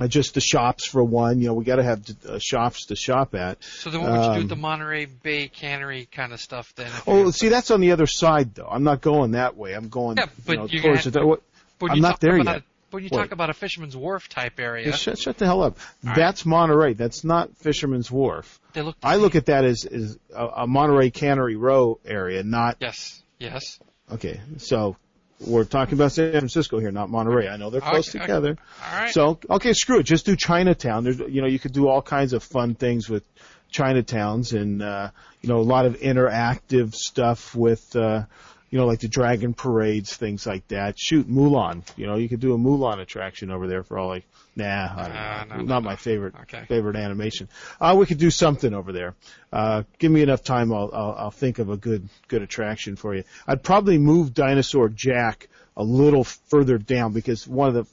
Uh, just the shops for one. You know, we got to have uh, shops to shop at. So then, what would you do um, with the Monterey Bay Cannery kind of stuff then? Oh, see, that's on the other side though. I'm not going that way. I'm going Yeah, but you know, gonna- the. What, when I'm not there yet. A, when you Wait. talk about a Fisherman's Wharf type area, shut, shut the hell up. right. That's Monterey. That's not Fisherman's Wharf. they look. I look at that as, as a, a Monterey Cannery Row area, not Yes. Yes. Okay, so we're talking about San Francisco here, not Monterey. I know they're close Okay, okay. together. All right. So okay, screw it. Just do Chinatown. There's, you know, you could do all kinds of fun things with Chinatowns, and uh, you know, a lot of interactive stuff with, uh, you know, like the dragon parades, things like that. Shoot, Mulan. You know, you could do a Mulan attraction over there for all like, nah, Uh, no, no, not no. my favorite Okay. favorite animation. Uh, we could do something over there. Uh, give me enough time, I'll, I'll I'll think of a good good attraction for you. I'd probably move Dinosaur Jack a little further down because one of the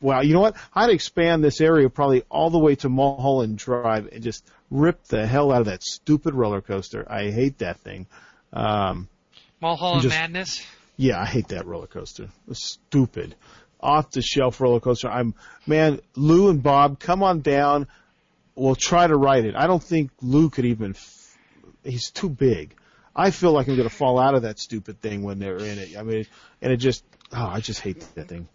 well, you know what? I'd expand this area probably all the way to Mulholland Drive and just rip the hell out of that stupid roller coaster. I hate that thing. Um, Mulholland just- Madness. yeah, I hate that roller coaster. It's stupid. Off the shelf roller coaster. I'm man, Lou and Bob, come on down. We'll try to ride it. I don't think Lou could even. F- he's too big. I feel like I'm going to fall out of that stupid thing when they're in it. I mean, and it just. Oh, I just hate that thing.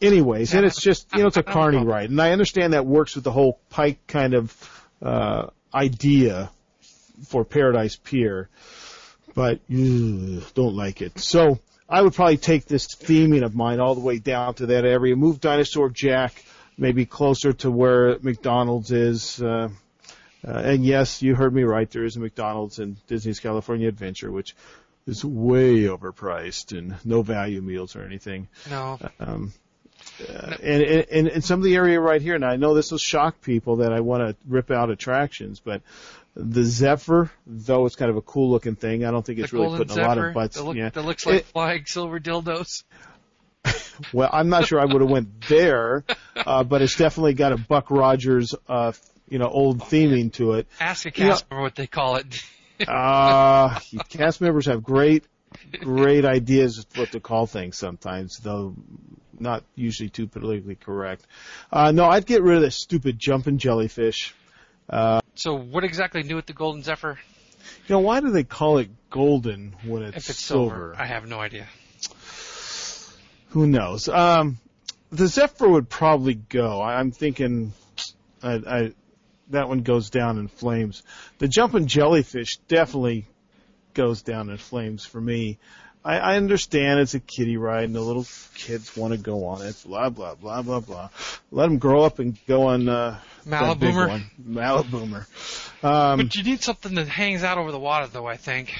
Anyways, and it's just you know it's a carny ride, and I understand that works with the whole Pike kind of uh, idea for Paradise Pier but ugh, don't like it. So I would probably take this theming of mine all the way down to that area, move Dinosaur Jack maybe closer to where McDonald's is. Uh, uh, and yes, you heard me right. There is a McDonald's in Disney's California Adventure, which is way overpriced and no value meals or anything. No. Um, uh, and, and, and some of the area right here, and I know this will shock people that I want to rip out attractions, but the Zephyr, though it's kind of a cool looking thing, I don't think it's the really putting a lot of butts. that, look, yeah. that looks like It- flying silver dildos. well, I'm not sure I would have went there, uh, but it's definitely got a Buck Rogers, uh, you know, old theming to it. Ask a cast member what they call it. Uh, cast members have great, great ideas of what to call things sometimes, though not usually too politically correct. Uh, no, I'd get rid of this stupid jumping jellyfish. So what exactly new with the Golden Zephyr? You know, why do they call it golden when it's, If it's silver, I have no idea. Who knows? Um, the Zephyr would probably go. I'm thinking, I, I, that one goes down in flames. The jumping jellyfish definitely goes down in flames for me. I, I understand it's a kiddie ride and the little kids want to go on it. Blah blah blah blah blah. Let them grow up and go on uh, that big Maliboomer. one. Maliboomer. Um, But you need something that hangs out over the water, though. I think.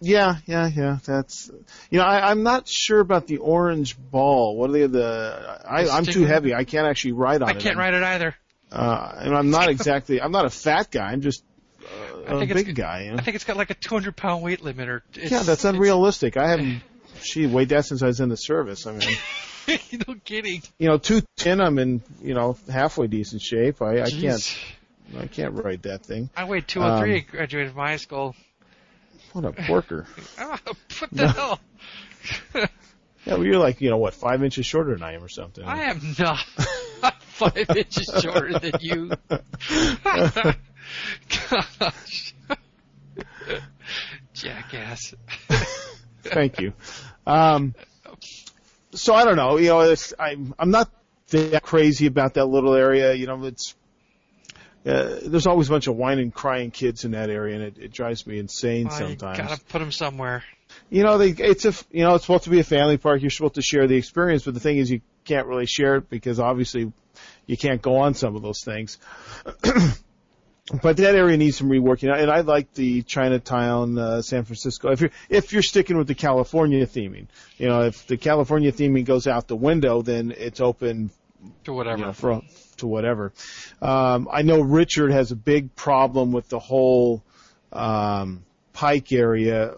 yeah, yeah, yeah. That's you know I, I'm not sure about the orange ball. What are they? The I, The I'm too heavy. I can't actually ride on I it. I can't ride it either. Uh, and I'm not exactly. I'm not a fat guy. I'm just I uh, a think it's big guy. You know? I think it's got like a 200 pound weight limit, or it's, Yeah, that's unrealistic. I haven't. She weighed that since I was in the service. I mean, It's, no kidding. you know, two ten. I'm in, you know, halfway decent shape. I, I can't. I can't ride that thing. I weighed 203. Um, I graduated from high school. What a porker. Ah, what the hell? Yeah, well, you're like, you know, what, five inches shorter than I am or something. I am not five inches shorter than you. Gosh. Jackass. Thank you. Um, so I don't know. You know, it's, I'm I'm not that crazy about that little area. You know, it's uh, there's always a bunch of whining, crying kids in that area, and it, it drives me insane Well, you sometimes. gotta put them somewhere. You know, they, it's a you know it's supposed to be a family park. You're supposed to share the experience, but the thing is, you can't really share it because obviously you can't go on some of those things. but that area needs some reworking, and I like the Chinatown, uh, San Francisco. If you're if you're sticking with the California theming, you know, if the California theming goes out the window, then it's open To whatever. you know, for, to whatever. Um, I know Richard has a big problem with the whole um, Pike area,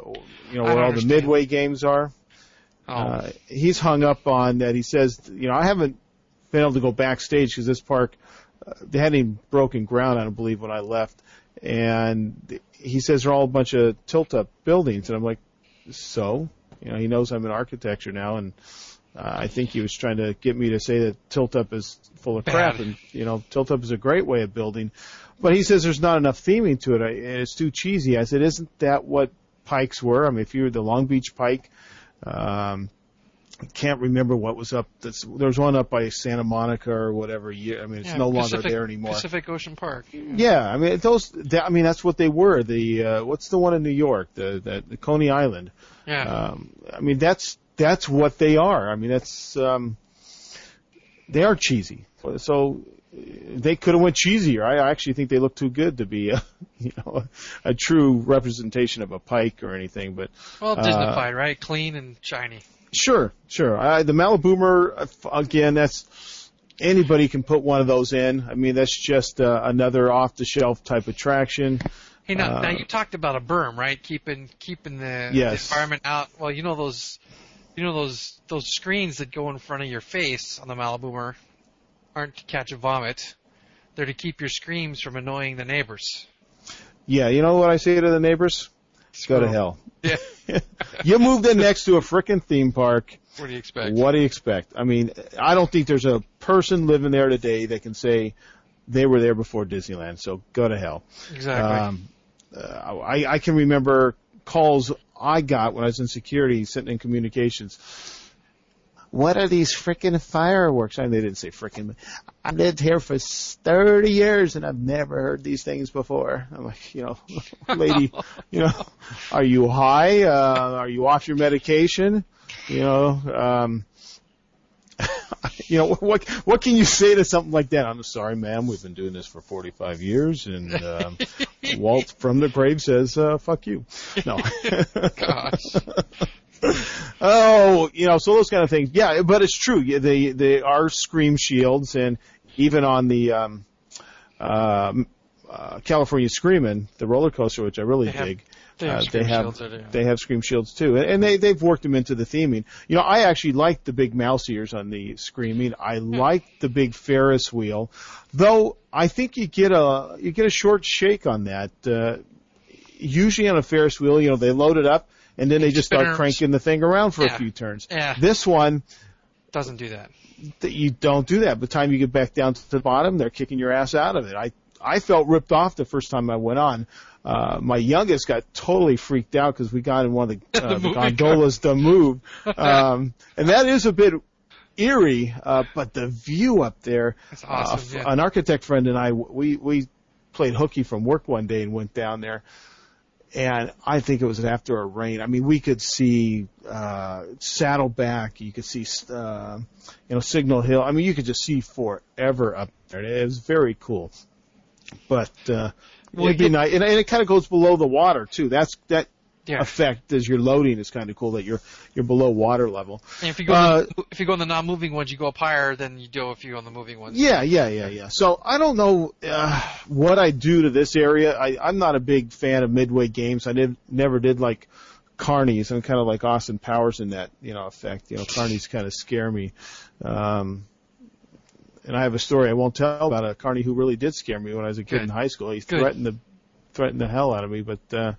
you know, where all understand. the Midway games are. oh. Uh, he's hung up on that. He says, you know, I haven't been able to go backstage because this park, they hadn't even broken ground, I don't believe, when I left. And he says they're all a bunch of tilt-up buildings, and I'm like, so? You know, he knows I'm in architecture now, and uh, I think he was trying to get me to say that tilt-up is full of crap, Bad. and you know, tilt-up is a great way of building. But he says there's not enough theming to it, I- and it's too cheesy. I said, isn't that what pikes were? I mean, if you were the Long Beach Pike, um, can't remember what was up. That's, there was one up by Santa Monica or whatever year. I mean, it's Yeah, no longer there anymore. Pacific Ocean Park. Yeah, I mean those. That, I mean that's what they were. The uh, what's the one in New York? The the, the Coney Island. Yeah. Um, I mean that's that's what they are. I mean that's um, they are cheesy. So uh, they could have went cheesier. I actually think they look too good to be a you know a, a true representation of a pike or anything. But well, uh, Disneyfied, right? Clean and shiny. Sure, sure. I, the Maliboomer, f- again, that's anybody can put one of those in. I mean, that's just uh, another off-the-shelf type of attraction. Hey, now, Uh, now you talked about a berm, right? Keeping keeping the, Yes. the environment out. Well, you know those, you know those those screens that go in front of your face on the Maliboomer aren't to catch a vomit. They're to keep your screams from annoying the neighbors. Yeah, you know what I say to the neighbors? Go to hell. Yeah. you moved in next to a frickin' theme park. What do you expect? What do you expect? I mean, I don't think there's a person living there today that can say they were there before Disneyland. So go to hell. Exactly. Um, uh, I, I can remember calls I got when I was in security, sitting in communications. What are these frickin' fireworks? I mean, they didn't say frickin'. but I lived here for 30 years and I've never heard these things before. I'm like, you know, lady, you know, are you high? Uh, are you off your medication? You know, um, you know, what, what can you say to something like that? I'm sorry, ma'am. We've been doing this for 45 years and, um, Walt from the grave says, uh, fuck you. No. Gosh. Oh, you know, so those kind of things. Yeah, but it's true. Yeah, They they are scream shields, and even on the um, um, uh, California Screamin', the roller coaster, which I really They have- dig. They have uh, scream they have shields they have scream shields too, and, and they they've worked them into the theming. You know, I actually like the big mouse ears on the screaming. I like the big Ferris wheel, though. I think you get a you get a short shake on that. Uh, usually on a Ferris wheel, you know, they load it up and then they just start cranking the thing around for Yeah. a few turns. Yeah. This one, Doesn't do that. that you don't do that. By the time you get back down to the bottom, they're kicking your ass out of it. I I felt ripped off the first time I went on. Uh, my youngest got totally freaked out because we got in one of the, uh, The the car. gondolas to move, um, and that is a bit eerie, uh, but the view up there. That's awesome. uh, yeah. An architect friend and I, we we played hooky from work one day and went down there. And I think it was after a rain. I mean, we could see uh, Saddleback. You could see, uh, you know, Signal Hill. I mean, you could just see forever up there. It was very cool. But uh, Well, it'd be nice, and, and it kind of goes below the water too. That's that Yeah. effect as you're loading is kind of cool that you're you're below water level. And if you go Uh, the, if you go on the non-moving ones, you go up higher than you do if you go on the moving ones. Yeah, yeah, yeah, yeah. So I don't know uh, what I do to this area. I, I'm not a big fan of midway games. I did, never did like carnies. I'm kind of like Austin Powers in that you know effect. You know, carnies kind of scare me. Um, and I have a story I won't tell about a carny who really did scare me when I was a kid Good. in high school. He Good. threatened the threatened the hell out of me. But uh,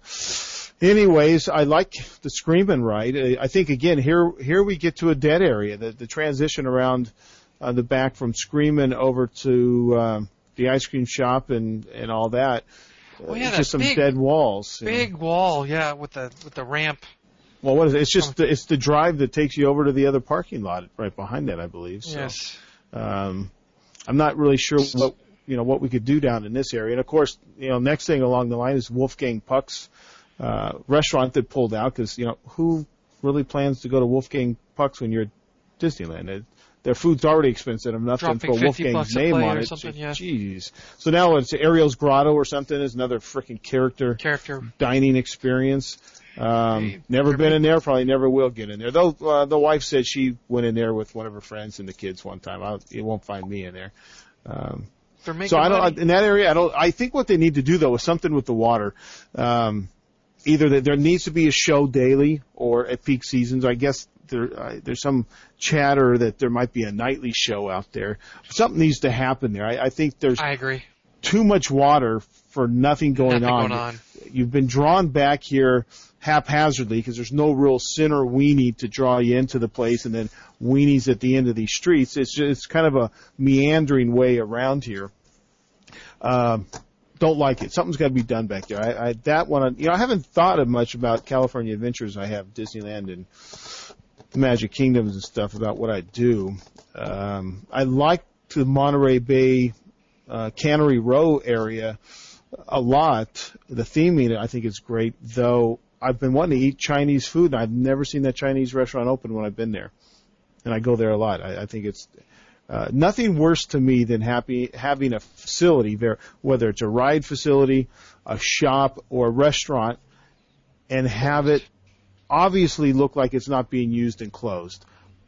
anyways, I like the Screamin' ride. I think again here here we get to a dead area. The the transition around uh, the back from Screamin' over to um, the ice cream shop and and all that. Oh, yeah, it's just some big- dead walls. you know. Big wall, yeah, with the with the ramp. Well, what is it? It's just the, it's the drive that takes you over to the other parking lot right behind that, I believe. So, Yes. um, I'm not really sure what you know what we could do down in this area. And of course, you know, next thing along the line is Wolfgang Puck's uh, restaurant that pulled out because you know who really plans to go to Wolfgang Puck's when you're at Disneyland? It, their food's already expensive enough to 50 Wolfgang's name on it. something, yeah. Jeez. So now it's Ariel's Grotto or something is another freaking character Character. dining experience. Um, Hey, never been in there. Probably never will get in there. Though uh, the wife said she went in there with one of her friends and the kids one time. I'll, you won't find me in there. Um, so I don't in that area. I don't. I think what they need to do though is something with the water. Um, either that there needs to be a show daily or at peak seasons. I guess there uh, there's some chatter that there might be a nightly show out there. Something needs to happen there. I, I think there's I agree. too much water for nothing going Nothing on. going on. You've been drawn back here haphazardly because there's no real center weenie to draw you into the place, and then weenies at the end of these streets. It's just, it's kind of a meandering way around here. Um, don't like it. Something's got to be done back there. I, I that one, you know, I haven't thought of much about California Adventures. I have Disneyland and the Magic Kingdoms and stuff about what I do. Um, I like the Monterey Bay uh, Cannery Row area a lot. The theming I think is great, though. I've been wanting to eat Chinese food, and I've never seen that Chinese restaurant open when I've been there, and I go there a lot. I, I think it's uh, nothing worse to me than happy having a facility there, whether it's a ride facility, a shop, or a restaurant, and have it obviously look like it's not being used and closed.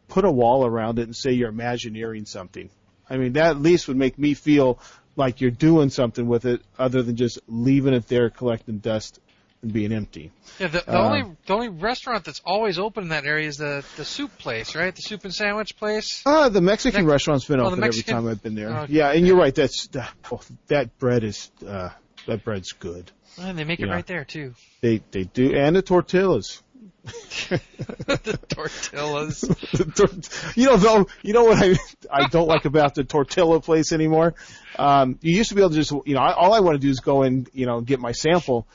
Put a wall around it and say you're imagineering something. I mean, that at least would make me feel like you're doing something with it other than just leaving it there collecting dust being empty. Yeah, the, the Uh, only the only restaurant that's always open in that area is the the soup place, right? The soup and sandwich place. Ah, the Mexican Mex- restaurant's been oh, open Mexican- every time I've been there. Okay. Yeah, and you're right. That's uh, oh, that bread is uh, that bread's good. And they make it Yeah. right there too. They they do, and the tortillas. the tortillas. The tor- you know though, you know what I I don't like about the tortilla place anymore. Um, you used to be able to just you know I, all I want to do is go and you know get my sample.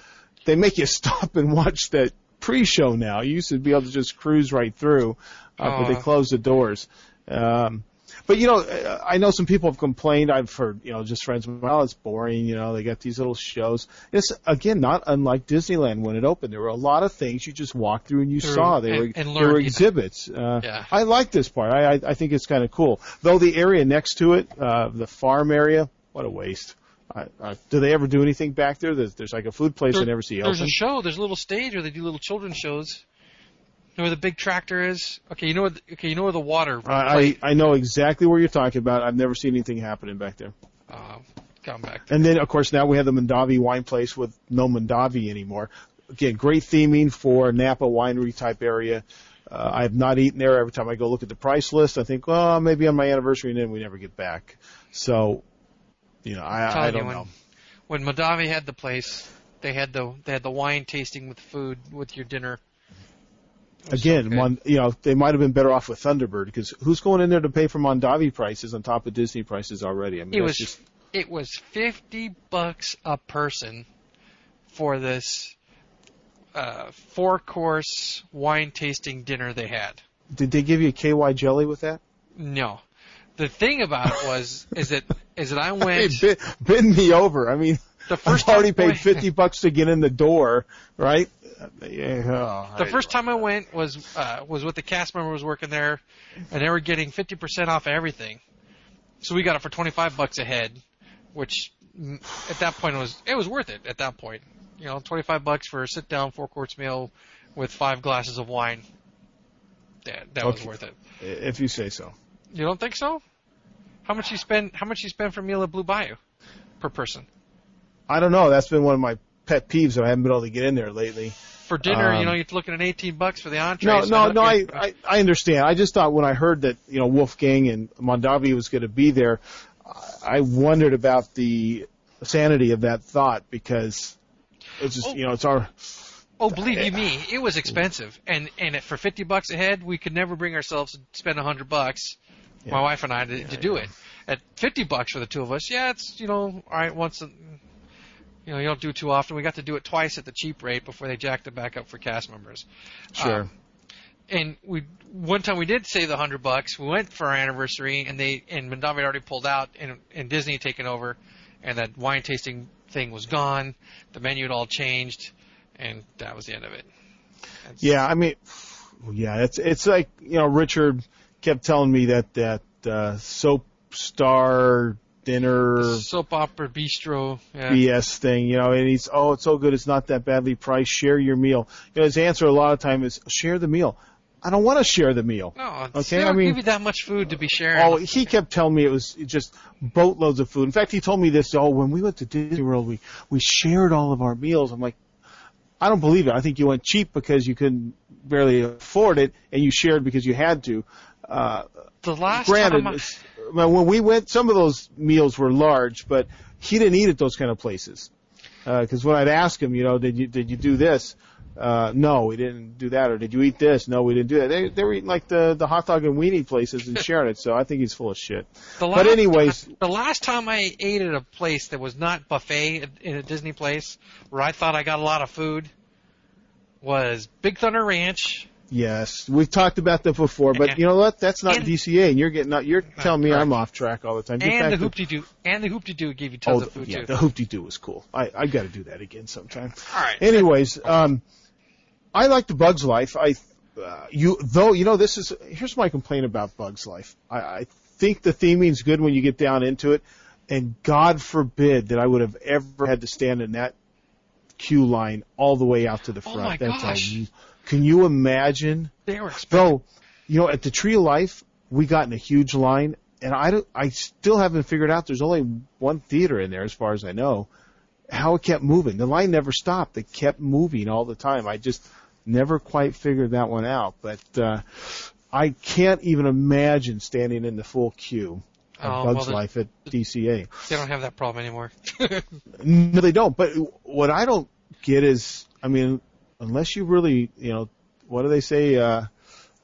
They make you stop and watch that pre-show now. You used to be able to just cruise right through, uh, but they Aw. closed the doors. Um, but you know, I know some people have complained. I've heard, you know, just friends. Well, it's boring. You know, they got these little shows. It's again not unlike Disneyland when it opened. There were a lot of things you just walked through and you Through saw. They and- were and they were exhibits. Uh, Yeah. I like this part. I I, I think it's kind of cool. Though the area next to it, uh, the farm area, what a waste. I, I, do they ever do anything back there? There's, there's like a food place I never see There's open. a show. There's a little stage where they do little children's shows. You know where the big tractor is? Okay, you know where the, okay, you know where the water. I, I I know exactly where you're talking about. I've never seen anything happening back there. uh, come back. And then, of course, now we have the Mondavi wine place with no Mondavi anymore. Again, great theming for Napa winery type area. Uh, I have not eaten there. Every time I go look at the price list, I think, well, maybe on my anniversary, and then we never get back. So, you know, I, I don't when- know. When Mondavi had the place, they had the they had the wine tasting with food with your dinner. Was so Again, one, you know, they might have been better off with Thunderbird because who's going in there to pay for Mondavi prices on top of Disney prices already? I mean, It was just, it was fifty bucks a person for this uh, four course wine tasting dinner they had. did they give you a KY jelly with that? No. The thing about it was is that is that I went Hey, bid, bid me over. I mean, the first I've already paid fifty bucks to get in the door, right? Yeah, oh, The I- first time I went was uh, was with the cast member was working there, and they were getting fifty percent off everything. So we got it for twenty five bucks a head, which mm, at that point was it was worth it. At that point, you know, twenty five bucks for a sit down four course meal with five glasses of wine. That that was worth it. if you say so. You don't think so? How much you spend? How much you spend for a meal at Blue Bayou per person? I don't know. That's been one of my pet peeves that I haven't been able to get in there lately. For dinner, you Um, know, you're looking at eighteen bucks for the entree. No, no, no. I, I, I understand. I just thought when I heard that you know Wolfgang and Mondavi was going to be there, I wondered about the sanity of that thought because it's just Oh. you know it's our Oh, believe you me, it was expensive, and and for fifty bucks a head, we could never bring ourselves to spend a hundred bucks, my wife and I, to, to do it. At fifty bucks for the two of us, yeah, it's you know, all right, once, a, you know, you don't do it too often. We got to do it twice at the cheap rate before they jacked it back up for cast members. sure. Um, and we one time we did save the hundred bucks. We went for our anniversary, and they and Mondavi had already pulled out, and, and Disney had taken over, and that wine tasting thing was gone. The menu had all changed, and that was the end of it. That's- Yeah, I mean, yeah, it's it's like you know Richard kept telling me that that uh, soap star dinner soap opera bistro. Yeah. BS thing, you know, and he's oh it's so good it's not that badly priced. Share your meal. You know, his answer a lot of time is share the meal. I don't want to share the meal. No, Okay, I mean- give you that much food to be sharing. Oh, he kept telling me it was just boatloads of food. In fact, he told me this. Oh, when we went to Disney World, we we shared all of our meals. I'm like, I don't believe it. I think you went cheap because you couldn't barely afford it, and you shared because you had to. Uh, the last granted, time I, when we went, some of those meals were large, but he didn't eat at those kind of places. Because when I'd ask him, you know, did you did you do this? Uh, no, we didn't do that. Or did you eat this? No, we didn't do that. They they were eating like the the hot dog and weenie places and sharing it. So I think he's full of shit. last but anyways- the last time I ate at a place that was not buffet in a Disney place, where I thought I got a lot of food, was Big Thunder Ranch. Yes, we've talked about that before, but Yeah. you know what? That's not And- DCA, and you're getting out. You're telling me. I'm off track all the time. Get And the hoopty doo, and the Hoop-Dee-Doo gave you Oh, tons of food yeah, too. the hoopty doo was cool. I I got to do that again sometime. All right. Anyways, um, I like the Bugs Life. I, uh, you though, you know, this is here's my complaint about Bugs Life. I, I think the theming's good when you get down into it, and God forbid that I would have ever had to stand in that queue line all the way out to the front. Oh front. my That's gosh. you- can you imagine? They were. Though, you know, at the Tree of Life, we got in a huge line, and I don't, I still haven't figured out. There's only one theater in there, as far as I know. How it kept moving. The line never stopped. It kept moving all the time. I just never quite figured that one out. But uh, I can't even imagine standing in the full queue of Oh, Bugs well, Life at DCA. They don't have that problem anymore. No, they don't. But what I don't get is, I mean, unless you really, you know, what do they say? Uh,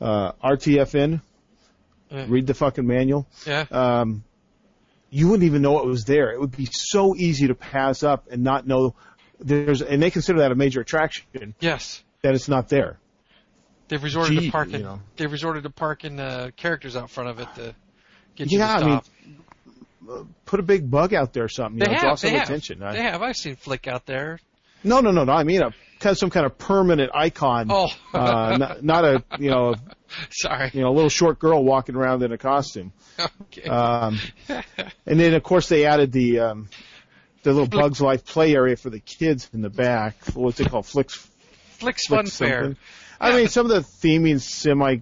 uh, RTFM. Yeah. Read the fucking manual. yeah. Um, you wouldn't even know it was there. It would be so easy to pass up and not know there's, and they consider that a major attraction Yes. that it's not there. They've resorted Gee, to parking. you know. They've resorted to parking uh, characters out front of it to get you Yeah, to I mean, stop. Put a big bug out there or something. You they know, have. draw some They have. attention. I- They have. I've seen Flik out there. no, no, no, no. I mean, a kind of some kind of permanent icon. Oh. uh, not, not a you know Sorry. you know a little short girl walking around in a costume. Okay. Um, and then of course they added the um, the little Flik- Bugs Life play area for the kids in the back. What's it called? Fliks Flik's Fun Fair. I mean, some of the theming's semi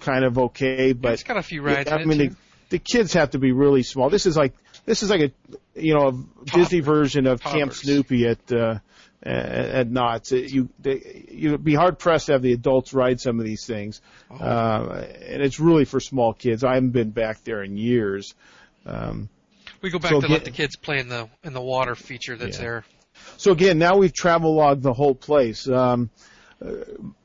kind of okay, but it's got a few rides I mean, the, the kids have to be really small. This is like this is like a you know a Disney version of Camp Snoopy at uh, at, at Knott's. You they, you'd be hard pressed to have the adults ride some of these things, Oh. uh, and it's really for small kids. I haven't been back there in years. Um, We go back so to get- let the kids play in the in the water feature that's Yeah. there. So again, now we've travel logged the whole place. Um, uh,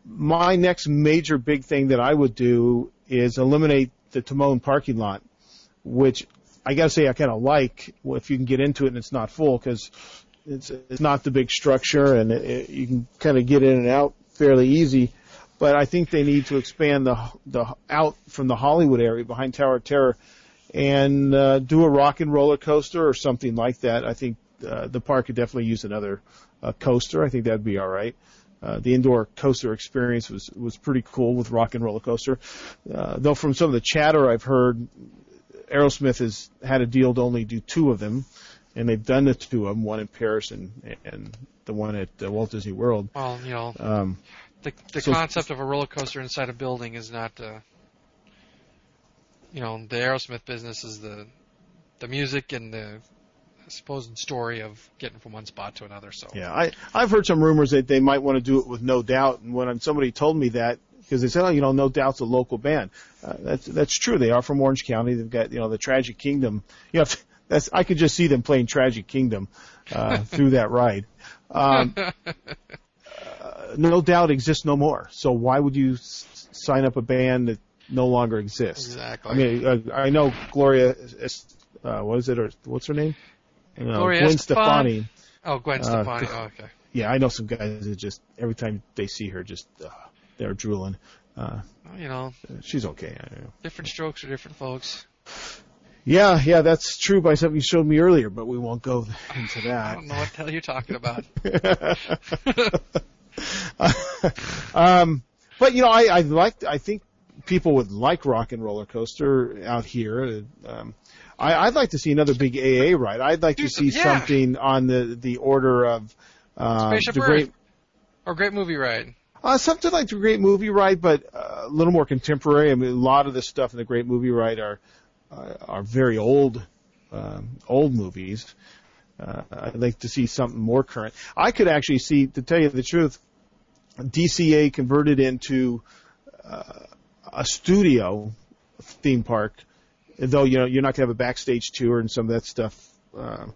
my next major big thing that I would do is eliminate the Timon parking lot, which I gotta say I kind of like if you can get into it and it's not full because it's it's not the big structure and it, it, you can kind of get in and out fairly easy. but I think they need to expand the the out from the Hollywood area behind Tower of Terror and uh, do a rock and roller coaster or something like that. I think uh, the park could definitely use another uh, coaster. I think that'd be all right. Uh, the indoor coaster experience was was pretty cool with rock and roller coaster. Uh, though from some of the chatter I've heard, Aerosmith has had a deal to only do two of them, and they've done the two of them, one in Paris and and the one at uh, Walt Disney World. Well, you know, Um, the the so- concept of a roller coaster inside a building is not, uh, you know, the Aerosmith business is the the music and the supposed story of getting from one spot to another. So Yeah, I I've heard some rumors that they might want to do it with No Doubt, and when somebody told me that, because they said, oh, you know, No Doubt's a local band. Uh, that's that's true. They are from Orange County. They've got you know the Tragic Kingdom. You know, that's I could just see them playing Tragic Kingdom uh, through that ride. Um, uh, no Doubt exists no more. So why would you s- sign up a band that no longer exists? exactly. I mean, uh, I know Gloria. Uh, what is it? Or what's her name? Uh, Gloria Gwen Stefani. oh, Gwen uh, Stefani. Oh, okay. yeah, I know some guys that just every time they see her, just uh, they're drooling. Uh, you know, she's okay. I don't know. different strokes for different folks. Yeah, yeah, that's true by something you showed me earlier, but we won't go into that. I don't know what the hell you're talking about. um, but you know, I, I like. I think people would like Rock and Roller Coaster out here. Um, I, I'd like to see another big AA ride. I'd like to see yeah. something on the the order of uh, Spaceship the Earth. great. or Great Movie Ride. Uh, something like the Great Movie Ride, but uh, a little more contemporary. I mean, a lot of the stuff in the Great Movie Ride are are very old, um, old movies. Uh, I'd like to see something more current. I could actually see, to tell you the truth, DCA converted into uh, a studio theme park, though you know you're not to have a backstage tour and some of that stuff. Um,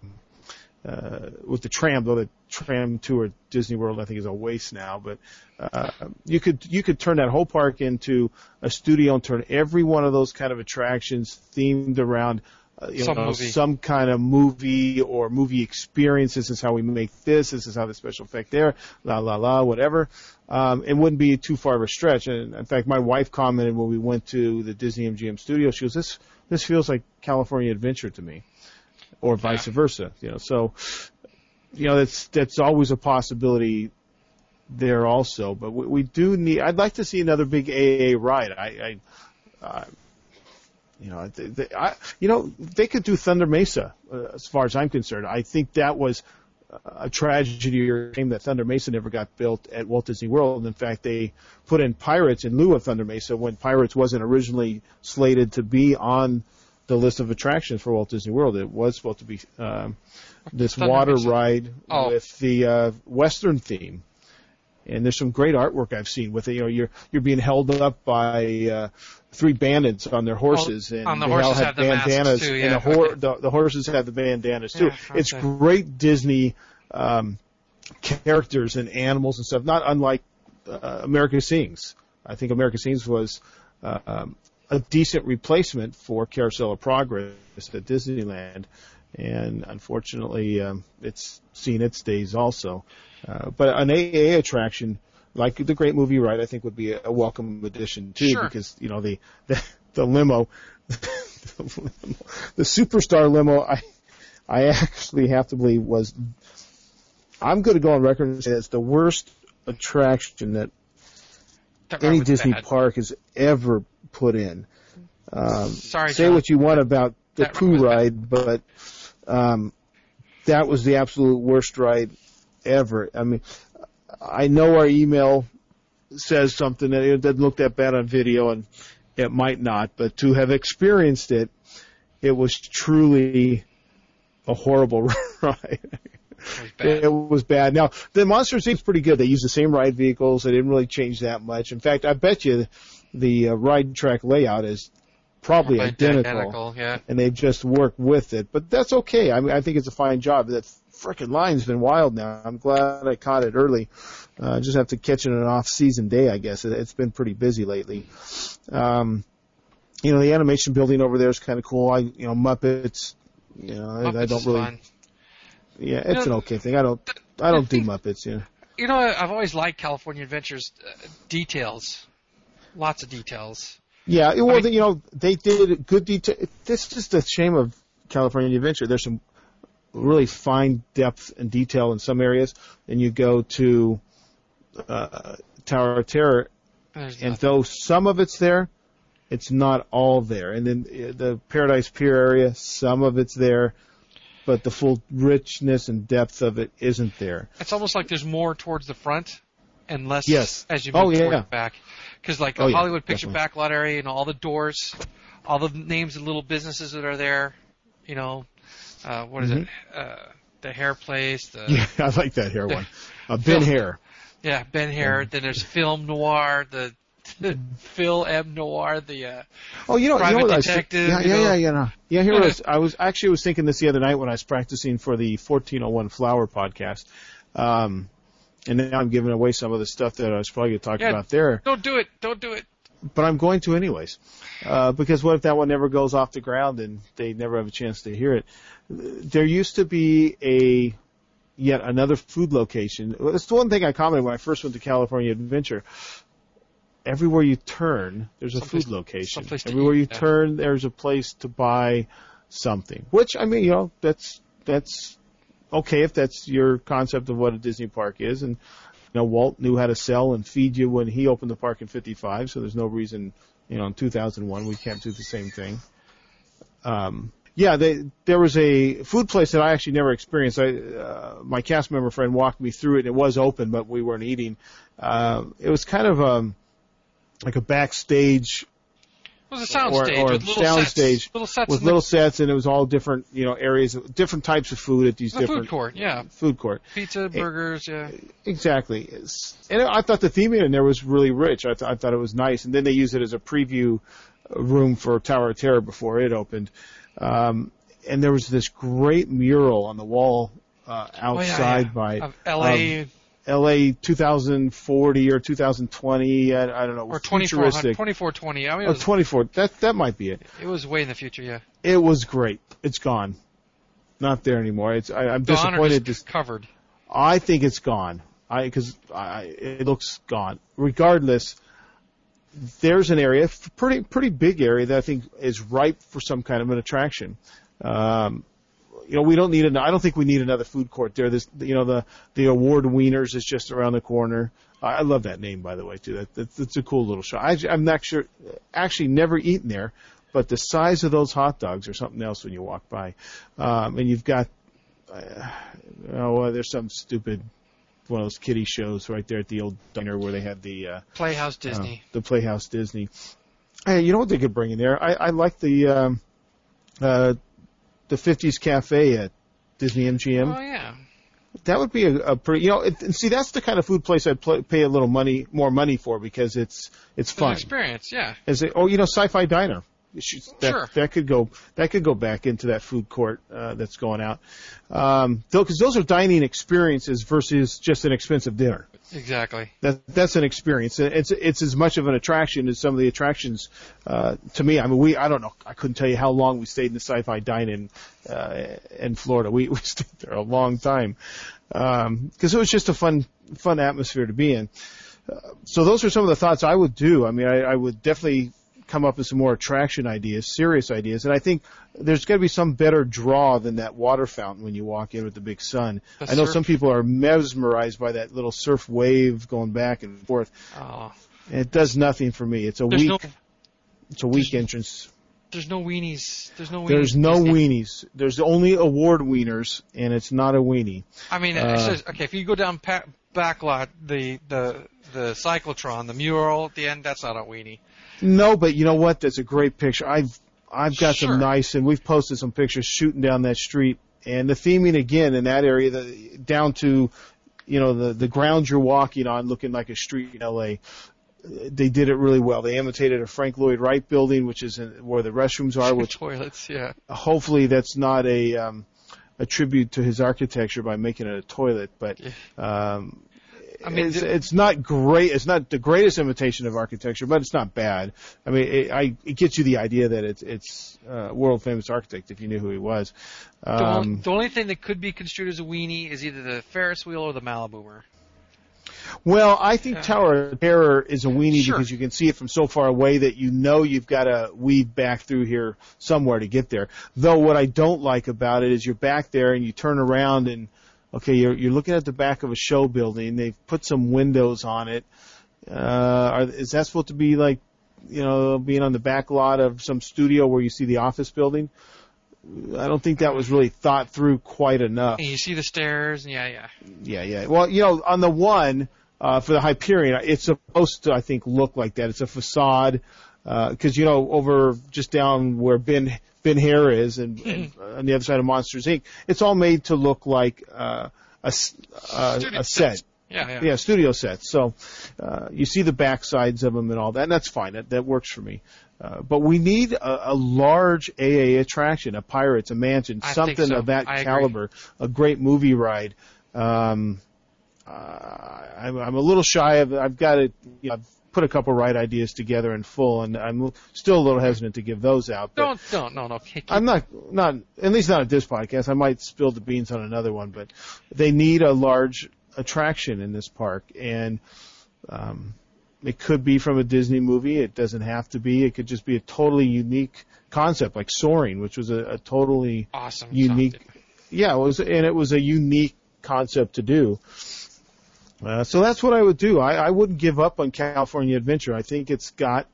uh, with the tram, though the tram tour at Disney World I think is a waste now, but uh, you could you could turn that whole park into a studio and turn every one of those kind of attractions themed around uh, you Some know movie. some kind of movie or movie experience. This is how we make this. This is how the special effect there. La la la, whatever. Um, it wouldn't be too far of a stretch. And in fact, my wife commented when we went to the Disney MGM studio. She goes, "This this feels like California Adventure to me." Or vice versa, you know. So, you know, that's that's always a possibility there also. But we, we do need. I'd like to see another big AA ride. I, I uh, you know, they, they, I, you know, they could do Thunder Mesa. Uh, as far as I'm concerned, I think that was a tragedy or shame that Thunder Mesa never got built at Walt Disney World. In fact, they put in Pirates in lieu of Thunder Mesa when Pirates wasn't originally slated to be on the list of attractions for Walt Disney World. It was supposed to be um, this water ride Oh. with the uh, Western theme. And there's some great artwork I've seen with it. You know, you're you're being held up by uh, three bandits on their horses, and the they all horses have have the masks, bandanas, and the, hor- okay. the, the horses have the bandanas too. Yeah, It's great Disney um, characters and animals and stuff, not unlike uh, America Sings. I think America Sings was uh, um, a decent replacement for Carousel of Progress at Disneyland, and unfortunately, um, it's seen its days also. Uh, but an AA attraction like the Great Movie Ride, I think would be a, a welcome addition too, Sure. because you know the the, the limo, the the superstar limo. I I actually have to believe was. I'm going to go on record and say it's the worst attraction that That any Disney bad. park has ever put in. Um, Sorry, say John. what you want about the That bad. ride, but um, that was the absolute worst ride ever. I mean, I know our email says something that it doesn't look that bad on video, and it might not, but to have experienced it, it was truly a horrible ride. It was bad. It was bad. Now the Monster seems pretty good. They use the same ride vehicles. They didn't really change that much. In fact, I bet you the uh, ride track layout is probably identical, Identical, yeah. and they've just worked with it. But that's okay. I mean, I think it's a fine job. That frickin' line's been wild now. I'm glad I caught it early. Uh, just have to catch it on an off-season day, I guess. It, it's been pretty busy lately. Um, you know, the animation building over there is kind of cool. I, you know, Muppets. You know, I, I don't really. fun. Yeah, it's You an okay thing. I don't. I don't do Muppets. Yeah. you know, I've always liked California Adventures uh, details, lots of details. Yeah, well, I mean- you know, they did good detail. This is just a shame of California Adventure. There's some really fine depth and detail in some areas, and you go to uh, Tower of Terror, and nothing. though some of it's there, it's not all there. And then uh, the Paradise Pier area, some of it's there, but the full richness and depth of it isn't there. It's almost like there's more towards the front and less Yes. as you move Oh, yeah, yeah. back. Because like Oh, the yeah, Hollywood Picture definitely. Backlot area and all the doors, all the names of little businesses that are there, you know, uh, what is it? Uh, the hair place, the Mm-hmm. Yeah, I like that hair one. Uh, ben Hare. yeah, Ben Hare. Then there's Film Noir, the Phil M Noir, the uh, Oh, you know, Private you know detective, yeah, yeah, yeah, yeah, no. yeah. Here was I was actually was thinking this the other night when I was practicing for the 1401 Flower podcast, um, and now I'm giving away some of the stuff that I was probably going to talk Yeah. about there, don't do it, don't do it. but I'm going to anyways, uh, because what if that one never goes off the ground and they never have a chance to hear it? There used to be a yet another food location. That's the one thing I commented when I first went to California Adventure. Everywhere you turn, there's a Someplace- food location. Everywhere you yeah. turn, there's a place to buy something. Which I mean, you know, that's that's okay if that's your concept of what a Disney park is. And you know, Walt knew how to sell and feed you when he opened the park in '55. So there's no reason, you know, in 2001 we can't do the same thing. Um, yeah, they, there was a food place that I actually never experienced. I, uh, my cast member friend walked me through it. and It was open, but we weren't eating. Uh, it was kind of um, like a backstage It was a sound or, stage or with little sound sets, stage little sets with little sets, and it was all different, you know, areas, of different types of food at these the, the different food court. Yeah, food court. pizza, burgers. Yeah, Exactly. And I thought the theming in there was really rich. I, th- I thought it was nice. And then they used it as a preview room for Tower of Terror before it opened. Um, and there was this great mural on the wall uh, Oh, yeah, outside yeah. by of L.A. LA 2040 or 2020. I, I don't know. or 2400, futuristic. 2420. I mean, Or was, 24. That that might be it. it was way in the future. Yeah, It was great. It's gone. Not there anymore. It's I, or disappointed. just covered. I think it's gone. I because I it looks gone. Regardless, there's an area, pretty pretty big area that I think is ripe for some kind of an attraction. Um, you know, we don't need an. I don't think we need another food court there. This, you know, the the award wieners is just around the corner. I, love that name, by the way, too. That, that that's a cool little shop. I, I'm not sure, actually, never eaten there, but the size of those hot dogs are something else when you walk by. Um, and you've got, uh, oh, uh, there's some stupid one of those kiddie shows right there at the old diner where they had the uh, Playhouse uh, Disney. the Playhouse Disney. Hey, you know what they could bring in there? I, I like the um, uh, the 50s cafe at Disney MGM. oh yeah. That would be a, a pretty, you know, it, see that's the kind of food place I'd pl- pay a little money, more money for because it's it's It's an fun. experience. Yeah. Is it? Oh, you know, Sci-Fi Diner. Should- That, Sure. that could go. That could go back into that food court uh, that's going out. Um, because those are dining experiences versus just an expensive dinner. Exactly. That that's an experience. It's it's as much of an attraction as some of the attractions uh, to me. I mean, we I don't know. I couldn't tell you how long we stayed in the Sci-Fi Dine-In uh, in Florida. We we stayed there a long time because it was just a fun fun atmosphere to be in. Uh, so those are some of the thoughts I would do. I mean, I, I would definitely come up with some more attraction ideas, serious ideas, and I think there's got to be some better draw than that water fountain when you walk in with the big sun. The I know surf- some people are mesmerized by that little surf wave going back and forth. Oh, And it does nothing for me. It's a there's weak, no it's a weak entrance. there's no weenies. There's no weenies. There's no weenies. There's only award wieners, and it's not a weenie. I mean, Uh, just, okay. If you go down pa- backlot, the the the cyclotron, the mural at the end, that's not a weenie. No, but you know what? That's a great picture. I've I've got Sure. some nice, and we've posted some pictures shooting down that street, and the theming again in that area, the down to, you know, the the ground you're walking on, looking like a street in L.A. They did it really well. They imitated a Frank Lloyd Wright building, which is in, where the restrooms are, which toilets. Yeah. hopefully that's not a um, a tribute to his architecture by making it a toilet, but um, I mean, it's, it's not great. It's not the greatest imitation of architecture, but it's not bad. I mean, it, I, it gets you the idea that it's it's uh, world famous architect if you knew who he was. The, on- Um, the only thing that could be construed as a weenie is either the Ferris wheel or the Maliboomer. Well, I think Yeah. Tower of Terror is a weenie Sure. because you can see it from so far away that you know you've got to weave back through here somewhere to get there. Though what I don't like about it is you're back there and you turn around and okay, you're you're looking at the back of a show building. They've put some windows on it. Uh, are, is that supposed to be like, you know, being on the back lot of some studio where you see the office building? I don't think that was really thought through quite enough. And you see the stairs, and yeah, yeah. Yeah, yeah. Well, you know, on the one uh, for the Hyperion, it's supposed to, I think, look like that. It's a facade because you know over just down where Ben Ben Hare is, and, and on the other side of Monsters Inc., it's all made to look like uh, a uh, a set. Yeah, yeah. Yeah, studio sets. So uh, you see the back sides of them and all that, and that's fine. That, that works for me. Uh, but we need a, a large AA attraction, a Pirates, a Mansion, I something so. of that I agree. caliber, a great movie ride. Um, uh, I'm, I'm a little shy of. I've got to. You know, I've put a couple right ideas together in full, and I'm still a little hesitant to give those out. Don't, don't, no, no. Keep, I'm not not at least not at this podcast. I might spill the beans on another one, but they need a large attraction in this park, and um, it could be from a Disney movie. It doesn't have to be. It could just be a totally unique concept, like Soaring, which was a, a totally awesome. unique. something. Yeah, it was, and it was a unique concept to do. Uh, so that's what I would do. I, I wouldn't give up on California Adventure. I think it's got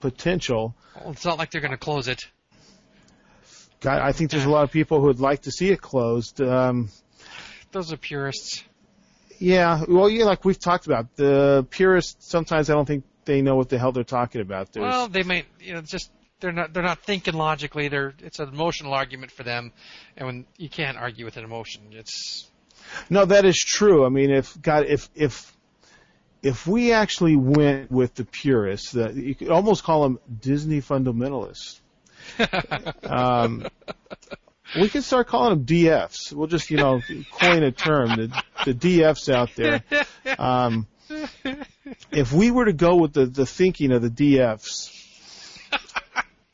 potential. Well, it's not like they're going to close it. God, I think there's a lot of people who would like to see it closed. Um, Those are purists. yeah, well, yeah, like we've talked about, the purists sometimes I don't think they know what the hell they're talking about. There's, Well, they may, you know, just they're not they're not thinking logically. They're it's an emotional argument for them, and when you can't argue with an emotion, it's no, that is true. I mean, if God, if if if we actually went with the purists, the, you could almost call them Disney fundamentalists. Um, we could start calling them DFs. We'll just, you know, coin a term, the, the DFs out there. Um, if we were to go with the, the thinking of the DFs,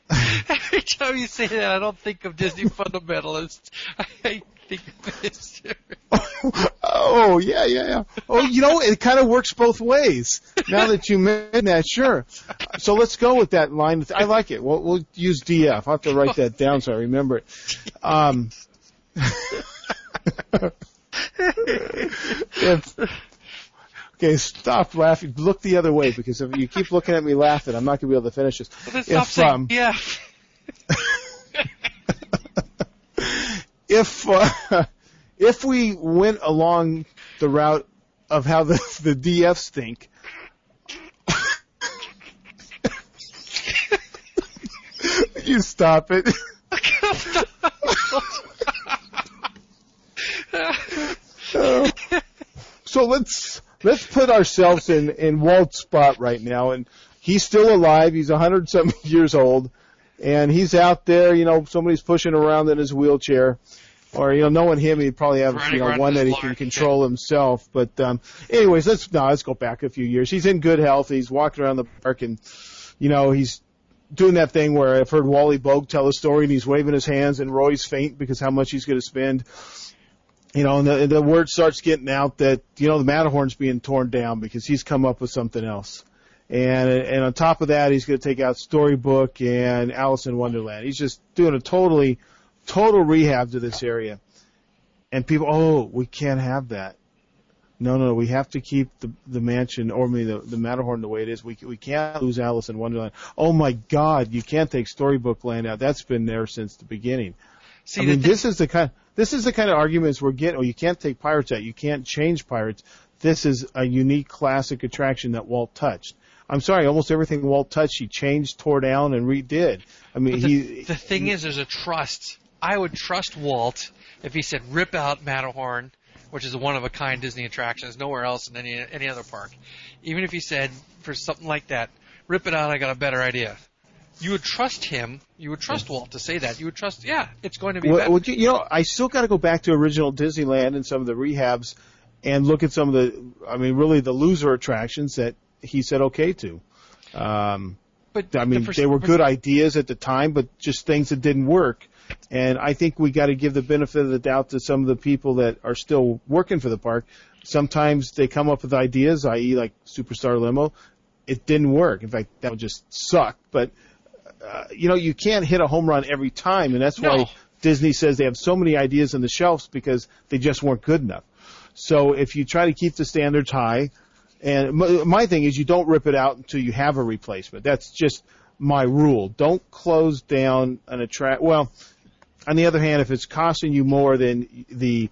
every time you say that, I don't think of Disney fundamentalists. I think of this. oh yeah, yeah, yeah. Oh, you know, it kind of works both ways. Now that you mention that, sure. So let's go with that line. I like it. We'll, we'll use DF. I'll have to write that down so I remember it. Um, if, okay, stop laughing. Look the other way because if you keep looking at me laughing, I'm not going to be able to finish this. Stop If, um, yeah. if uh, if we went along the route of how the the DFs think, you stop it. So let's let's put ourselves in in Walt's spot right now, and he's still alive. He's a hundred something years old, and he's out there. You know, somebody's pushing around in his wheelchair, or you know, knowing him, he'd probably have Running you know one that he can control himself. But um, anyways, let's no, let's go back a few years. He's in good health. He's walking around the park, and you know, he's doing that thing where I've heard Wally Boag tell a story, and he's waving his hands, and Roy's faint because how much he's going to spend. You know, and the, the word starts getting out that you know the Matterhorn's being torn down because he's come up with something else. And and on top of that, he's going to take out Storybook and Alice in Wonderland. He's just doing a totally, total rehab to this area. And people, oh, we can't have that. No, no, we have to keep the the mansion or I mean the the Matterhorn the way it is. We we can't lose Alice in Wonderland. Oh my God, you can't take Storybook Land out. That's been there since the beginning. See, I mean, this is the kind this is the kind of arguments we're getting. Oh, you can't take pirates out. You can't change pirates. This is a unique classic attraction that Walt touched. I'm sorry, almost everything Walt touched, he changed, tore down, and redid. I mean, the, he. the thing is, there's a trust. I would trust Walt if he said rip out Matterhorn, which is a one of a kind Disney attraction. There's nowhere else in any any other park. Even if he said for something like that, rip it out. I got a better idea. You would trust him. You would trust Walt to say that. You would trust, yeah, it's going to be Well, better. well, you you know, I still got to go back to original Disneyland and some of the rehabs, and look at some of the. I mean, really the loser attractions that he said okay to. Um, but I mean, the pers- they were good ideas at the time, but just things that didn't work. And I think we got to give the benefit of the doubt to some of the people that are still working for the park. sometimes they come up with ideas, i.e., like Superstar Limo. It didn't work. In fact, that would just suck. But uh, you know, you can't hit a home run every time, and that's No. why Disney says they have so many ideas on the shelves because they just weren't good enough. So if you try to keep the standards high, and my, thing is you don't rip it out until you have a replacement. That's just my rule. Don't close down an attract. Well, on the other hand, if it's costing you more than the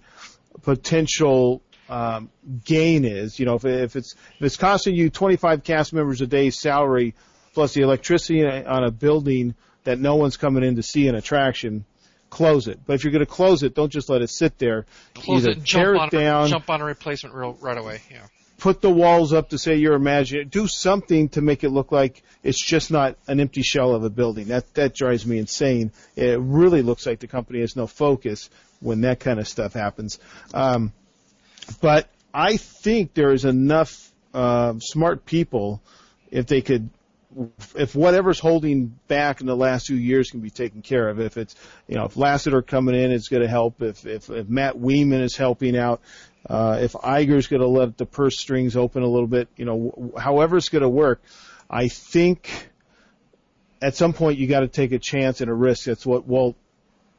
potential um, gain is, you know, if, if it's if it's costing you 25 cast members a day's salary plus the electricity on a building that no one's coming in to see an attraction, close it. But if you're going to close it, don't just let it sit there. Close Either it tear jump it on, down, jump on a replacement real, right away. Yeah. Put the walls up to say you're imagining. Do something to make it look like it's just not an empty shell of a building. That that drives me insane. It really looks like the company has no focus when that kind of stuff happens. Um, but I think there is enough uh, smart people if they could. If whatever's holding back in the last few years can be taken care of, if it's you know if Lasseter coming in is going to help, if if, if Matt Ouimet is helping out, uh, if Iger's going to let the purse strings open a little bit, you know, wh- however it's going to work, I think at some point you got to take a chance and a risk. That's what Walt,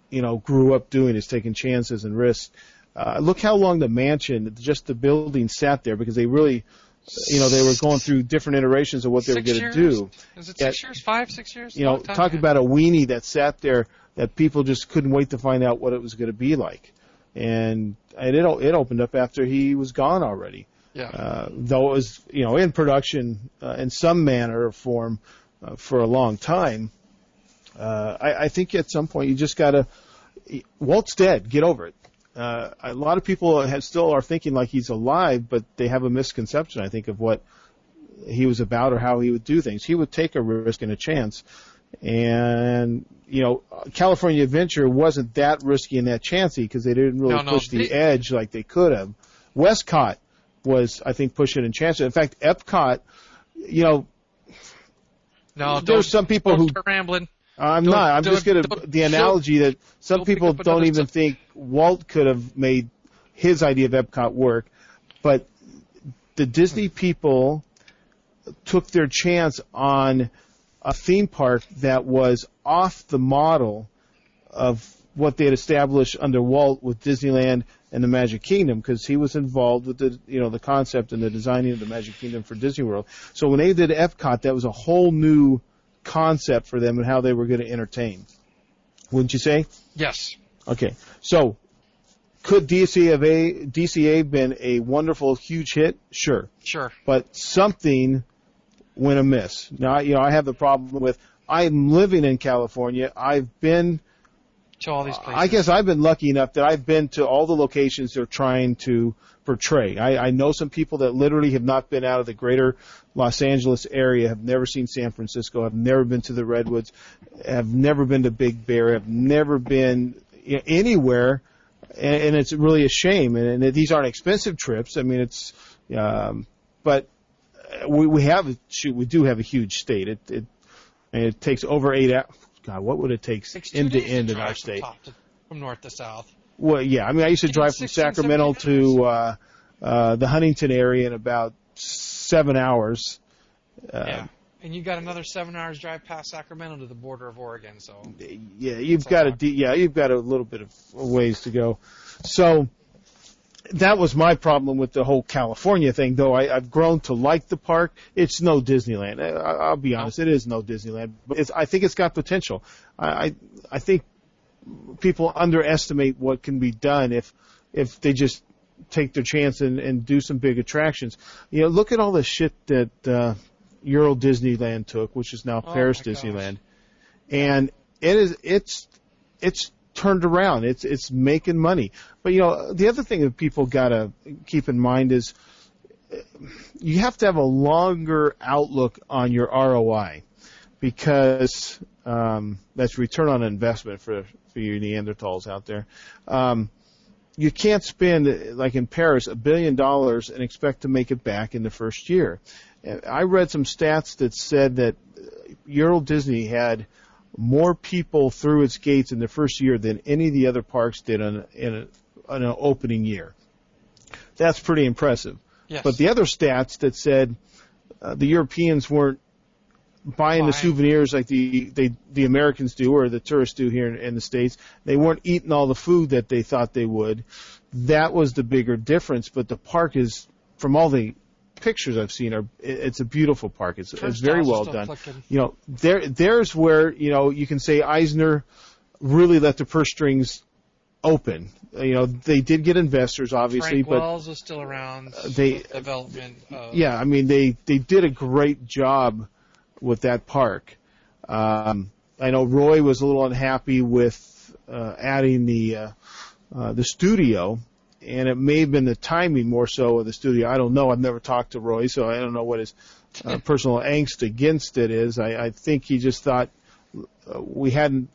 you know, grew up doing is taking chances and risks. Uh, look how long the mansion, just the building sat there because they really, you know, they were going through different iterations of what they Six were going to do. Is it six years? Five, six years? You know, talking about a weenie that sat there that people just couldn't wait to find out what it was going to be like. And, and it, it opened up after he was gone already Yeah. uh, though it was you know in production uh, in some manner or form uh, for a long time. Uh, I, I think at some point you just gotta. Walt's dead. Get over it. Uh, a lot of people have, still are thinking like he's alive, but they have a misconception, I think, of what he was about or how he would do things. He would take a risk and a chance. And, you know, California Adventure wasn't that risky and that chancy because they didn't really No, no, push the they- edge like they could have. WestCOT was, I think, pushing and chancing. In fact, Epcot, you know, no, there's some people don't who rambling. I'm Don't- not. I'm just going to the analogy that some people don't even sub- think Walt could have made his idea of Epcot work, but the Disney people took their chance on a theme park that was off the model of what they had established under Walt with Disneyland and the Magic Kingdom because he was involved with the you know the concept and the designing of the Magic Kingdom for Disney World. So when they did Epcot, that was a whole new concept for them and how they were going to entertain. Wouldn't you say? Yes. Okay. So could DCA have a, DCA been a wonderful huge hit? Sure Sure. but something went amiss. Now, you know, I have the problem with I'm living in California. I've been, To all these places. I guess I've been lucky enough that I've been to all the locations they're trying to portray. I, I know some people that literally have not been out of the greater Los Angeles area, have never seen San Francisco, have never been to the Redwoods, have never been to Big Bear, have never been you know, anywhere, and, and it's really a shame. And, and these aren't expensive trips. I mean, it's, um, but we we have shoot we do have a huge state. It it it takes over eight hours. God, what would it take two end to end in our from state? top to- from north to south. Well, yeah. I mean, I used to drive from 16, Sacramento to uh, uh, the Huntington area in about seven hours. Uh, yeah. And you got another seven hours drive past Sacramento to the border of Oregon. So yeah, you've got a de- yeah, you've got a little bit of ways to go. So that was my problem with the whole California thing. Though I, I've grown to like the park, it's no Disneyland. I, I'll be honest, it is no Disneyland. But it's, I think it's got potential. I, I I think people underestimate what can be done if if they just take their chance and, and do some big attractions. You know, look at all the shit that uh, Euro Disneyland took, which is now Oh Paris my gosh. Disneyland, and it is it's it's turned around. It's it's making money. But you know, the other thing that people gotta keep in mind is uh, you have to have a longer outlook on your ROI because um, that's return on investment for for you Neanderthals out there. Um, you can't spend like in Paris a billion dollars and expect to make it back in the first year. Uh, I read some stats that said that uh, Euro Disney had more people through its gates in the first year than any of the other parks did on in, a, on an opening year. That's pretty impressive. Yes. But the other stats that said uh, the Europeans weren't buying the souvenirs like the they the Americans do or the tourists do here in, in the states. They weren't eating all the food that they thought they would. That was the bigger difference. But the park is, from all the pictures I've seen, are it's a beautiful park. It's, it's very well done. You know, there there's where you know you can say Eisner really let the purse strings open. You know, they did get investors, obviously, Frank but Wells was still around. they- with development. Of, yeah, I mean they they did a great job with that park. Um, I know Roy was a little unhappy with uh, adding the uh, uh, the studio, and it may have been the timing more so of the studio. I don't know. I've never talked to Roy, so I don't know what his uh, personal angst against it is. I, I think he just thought uh, we hadn't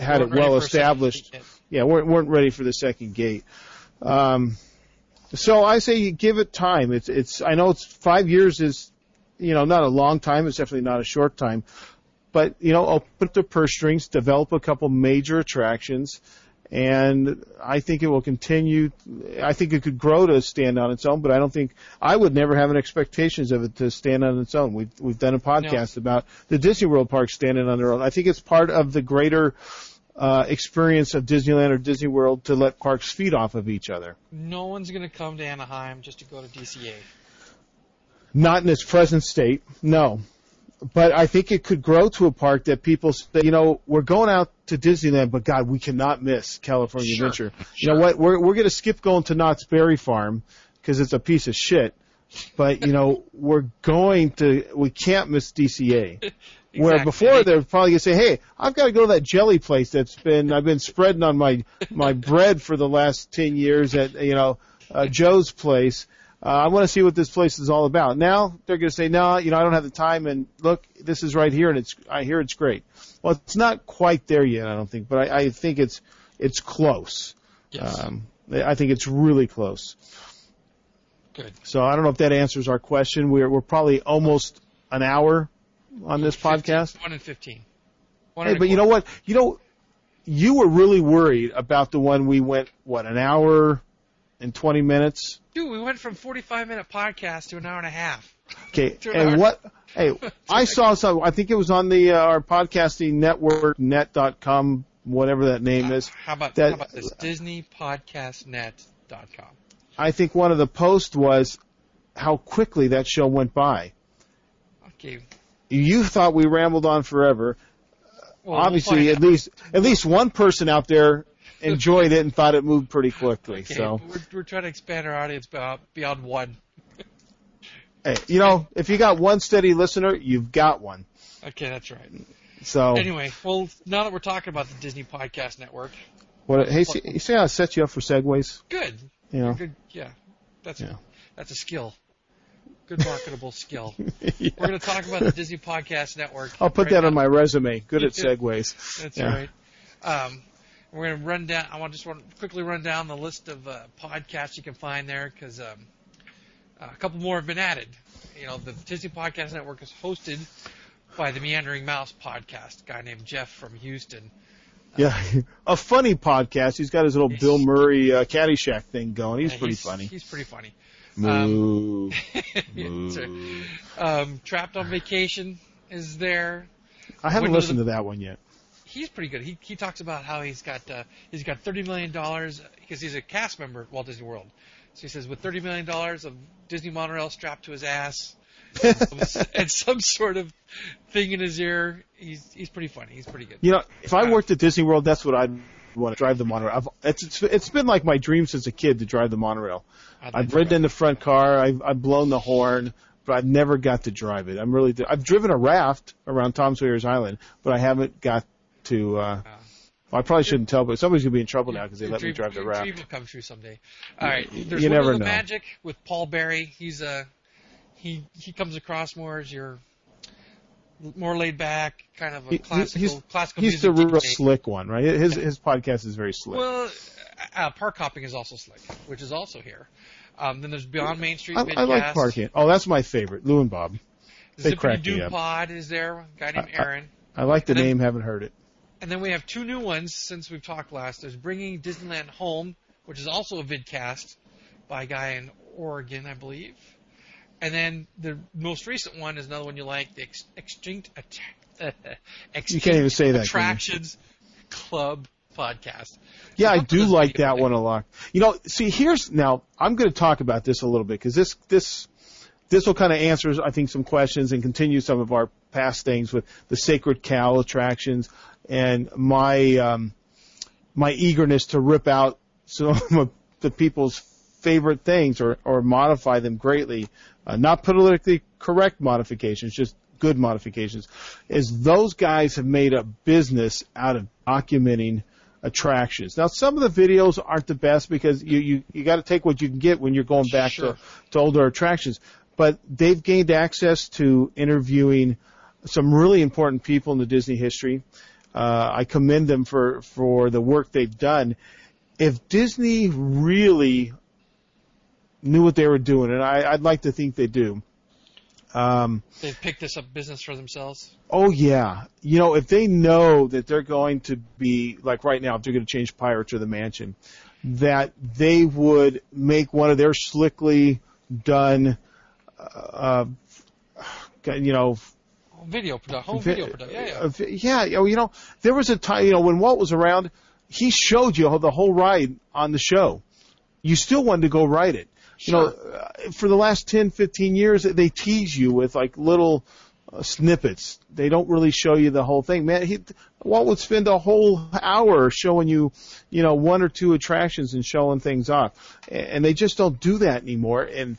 had it weren't well for a second established yeah, weren't weren't ready for the second gate. Um, so I say you give it time. It's it's I know it's five years is, you know, not a long time. It's definitely not a short time, but you know, open up the purse strings, develop a couple major attractions, and I think it will continue. I think it could grow to stand on its own, but I don't think I would never have an expectations of it to stand on its own. We've we've done a podcast about the Disney World park standing on their own. I think it's part of the greater uh, experience of Disneyland or Disney World to let parks feed off of each other. No one's going to come to Anaheim just to go to DCA. Not in its present state, no. But I think it could grow to a park that people say, you know, we're going out to Disneyland, but God, we cannot miss California Sure, Adventure. You know what? We're we're going to skip going to Knott's Berry Farm because it's a piece of shit. But you know, we're going to. We can't miss DCA. Where before they're probably gonna say, "Hey, I've got to go to that jelly place that's been I've been spreading on my my bread for the last ten years at you know uh, Joe's place. Uh, I want to see what this place is all about." Now they're gonna say, "No, you know, I don't have the time." And look, this is right here, and it's I hear it's great. Well, it's not quite there yet, I don't think, but I, I think it's it's close. Yes. Um, I think it's really close. Good. So I don't know if that answers our question. We're we're probably almost an hour on this 15 podcast. One in fifteen. One Hey, and but you know what? You know, you were really worried about the one we went what an hour and twenty minutes. Dude, we went from forty-five minute podcast to an hour and a half. Okay, and what? Hey, I saw some. I think it was on the uh, our podcasting network net.com, whatever that name is. How about That- how about this? DisneyPodcastNet.com. I think one of the posts was how quickly that show went by. Okay. You thought we rambled on forever. Well, we'll Obviously, at out. least at least one person out there enjoyed it and thought it moved pretty quickly. Okay, So. we're, we're trying to expand our audience beyond, beyond one. Hey, you know, if you got one steady listener, you've got one. Okay, that's right. So, Anyway, well, now that we're talking about the Disney Podcast Network, what? Hey, see, you see how I set you up for segues? good. You know, Good. Yeah. That's Yeah. that's a skill. Good marketable skill. We're going to talk about the Disney Podcast Network. I'll put right that now. on my resume. Good at segues. That's Yeah. right. Um, we're going to run down. I want just want to quickly run down the list of uh, podcasts you can find there because um, a couple more have been added. You know, the Disney Podcast Network is hosted by the Meandering Mouse podcast, a guy named Jeff from Houston. Yeah, a funny podcast. He's got his little Bill Murray uh, Caddyshack thing going. He's Yeah, pretty funny. He's pretty funny. Moo. That's right. um, Trapped on Vacation is there. I haven't Window listened the- to that one yet. He's pretty good. He he talks about how he's got uh, he's got thirty million dollars because he's a cast member at Walt Disney World. So he says with thirty million dollars of Disney monorail strapped to his ass and some, and some sort of thing in his ear, he's he's pretty funny. He's pretty good. You know, if I worked at Disney World, that's what I'd want to drive the monorail. I've, it's, it's it's been like my dream since a kid to drive the monorail. I'd I've ridden in the front car. I've I've blown the horn, but I've never got to drive it. I'm really I've driven a raft around Tom Sawyer's Island, but I haven't got to. Uh, well, I probably shouldn't tell, but somebody's gonna be in trouble now because they let me drive the raft. dream will come true someday. All right, there's you Window never the know. Magic with Paul Barrie. He's a he he comes across more as your more laid back, kind of a classical he's classical he's the real slick one, right? His his podcast is very slick. Well, uh, park hopping is also slick, which is also here. Um, then there's Beyond Main Street I, I like parking. Oh, that's my favorite, Lou and Bob. They Zippity crack me up. Pod is there, a guy named I- I- Aaron. I like the And then- name, haven't heard it. And then we have two new ones since we've talked last. There's Bringing Disneyland Home, which is also a vidcast by a guy in Oregon, I believe. And then the most recent one is another one you like, the Ex- Extinct, Att- Extinct You can't even say that, can you? Attractions Club podcast. Yeah, I do like that one a lot. You know, see, here's now I'm going to talk about this a little bit because this this this will kind of answer, I think, some questions and continue some of our past things with the sacred cow attractions and my um, my eagerness to rip out some of the people's favorite things or or modify them greatly, uh, not politically correct modifications, just good modifications. Is those guys have made a business out of documenting attractions. Now, some of the videos aren't the best because you you, you got to take what you can get when you're going back Sure. to, to older attractions. But they've gained access to interviewing some really important people in the Disney history. Uh, I commend them for for the work they've done. If Disney really knew what they were doing, and I, I'd like to think they do. Um, They've picked this up business for themselves. Oh yeah, you know if they know that they're going to be like right now, if they're going to change Pirates or the Mansion, that they would make one of their slickly done, uh, you know, Video production, home video production. Yeah, yeah. uh, yeah, you know, there was a time, you know, when Walt was around, he showed you the whole ride on the show. You still wanted to go ride it. You know, uh, for the last 10, 15 years, they tease you with like little uh, snippets. They don't really show you the whole thing. Man, he, Walt would spend a whole hour showing you, you know, one or two attractions and showing things off. A- And they just don't do that anymore. And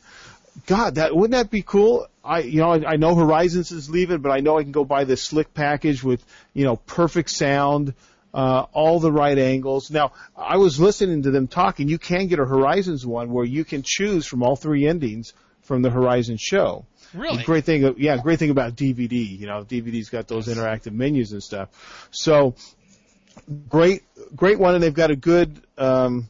God, that wouldn't that be cool? I you know I, I know Horizons is leaving, but I know I can go buy this slick package with you know perfect sound, uh, all the right angles. Now I was listening to them talking. You can get a Horizons one where you can choose from all three endings from the Horizon show. Really? The great thing, yeah, great thing about DVD. You know, DVD's got those interactive menus and stuff. So great, great one, and they've got a good, um,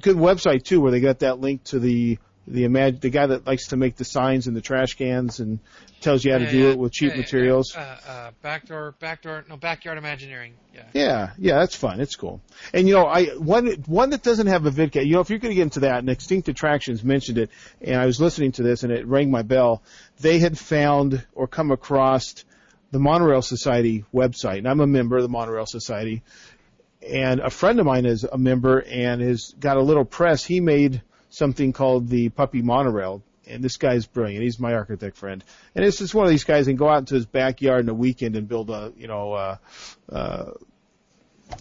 good website too, where they got that link to the the imag- the guy that likes to make the signs in the trash cans and tells you how to Yeah, do yeah. it with cheap Yeah, yeah, materials. Uh, uh, backdoor, backdoor, no, backyard imagineering. Yeah. Yeah, yeah, that's fun. It's cool. And you know, I one one that doesn't have a vidcast. You know, if you're going to get into that, and Extinct Attractions mentioned it, and I was listening to this, and it rang my bell. They had found or come across the Monorail Society website, and I'm a member of the Monorail Society. And a friend of mine is a member and has got a little press. He made something called the Puppy Monorail. And this guy's brilliant. He's my architect friend. And it's just one of these guys that can go out into his backyard in a weekend and build a, you know, uh, uh,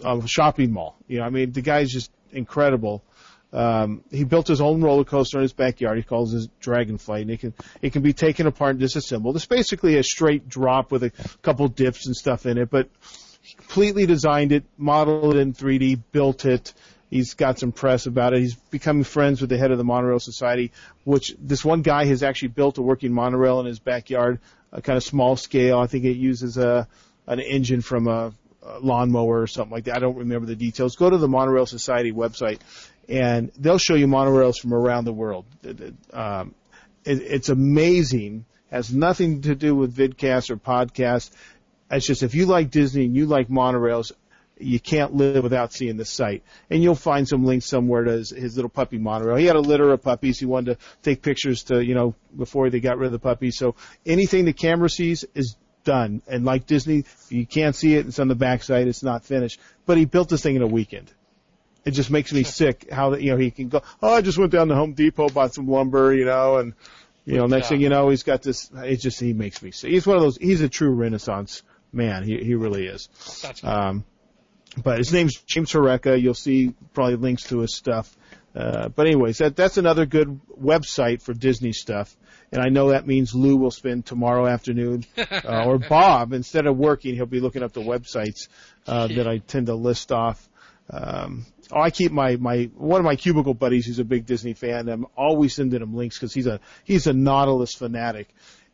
a shopping mall. You know, I mean, the guy's just incredible. Um, he built his own roller coaster in his backyard. He calls it Dragonflight, and it can it can be taken apart and disassembled. It's basically a straight drop with a couple dips and stuff in it, but he completely designed it, modeled it in 3D, built it. He's got some press about it. He's becoming friends with the head of the Monorail Society, which this one guy has actually built a working monorail in his backyard, a kind of small scale. I think it uses a an engine from a, a lawnmower or something like that. I don't remember the details. Go to the Monorail Society website, and they'll show you monorails from around the world. Um, it, it's amazing. Has nothing to do with vidcast or podcast. It's just if you like Disney and you like monorails, you can't live without seeing the site. And you'll find some links somewhere to his, his little puppy monorail. He had a litter of puppies. He wanted to take pictures to, you know, before they got rid of the puppies. So anything the camera sees is done. And like Disney, you can't see it. It's on the backside. It's not finished. But he built this thing in a weekend. It just makes me sick how that, you know, he can go, oh, I just went down to Home Depot, bought some lumber, you know, and, you know, next job. thing you know, he's got this, it just, he makes me sick. He's one of those, he's a true renaissance man. He, he really is. Um, but his name's James Horeca. You'll see probably links to his stuff. Uh, but anyways, that, that's another good website for Disney stuff. And I know that means Lou will spend tomorrow afternoon, uh, or Bob, instead of working, he'll be looking up the websites, uh, that I tend to list off. Um, oh, I keep my, my, one of my cubicle buddies who's a big Disney fan, I'm always sending him links because he's a, he's a Nautilus fanatic.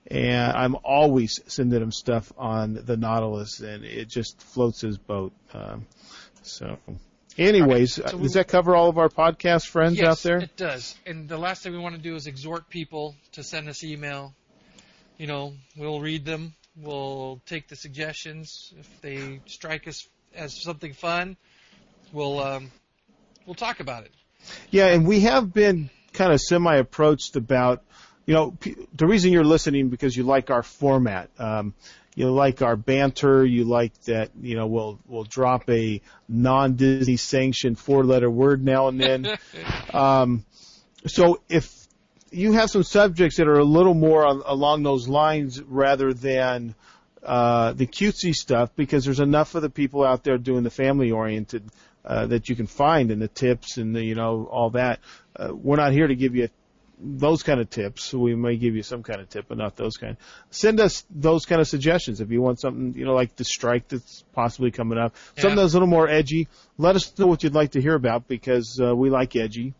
And I'm always sending him stuff on the Nautilus and it just floats his boat. Um, so anyways, so uh, we- does that cover all of our podcast friends yes, out there? it does. And the last thing we want to do is exhort people to send us email. You know, we'll read them. We'll take the suggestions. If they strike us as something fun, we'll um, we'll talk about it. Yeah, and we have been kind of semi-approached about, you know, p- the reason you're listening because you like our format. Um, you like our banter. You like that, you know, we'll we'll drop a non-Disney sanctioned four-letter word now and then. um, so if you have some subjects that are a little more on, along those lines rather than uh, the cutesy stuff, because there's enough of the people out there doing the family-oriented uh, that you can find in the tips and the, you know all that. Uh, we're not here to give you those kind of tips. We may give you some kind of tip, but not those kind. Send us those kind of suggestions if you want something, you know, like the strike that's possibly coming up. Yeah. Something that's a little more edgy. Let us know what you'd like to hear about because uh, we like edgy.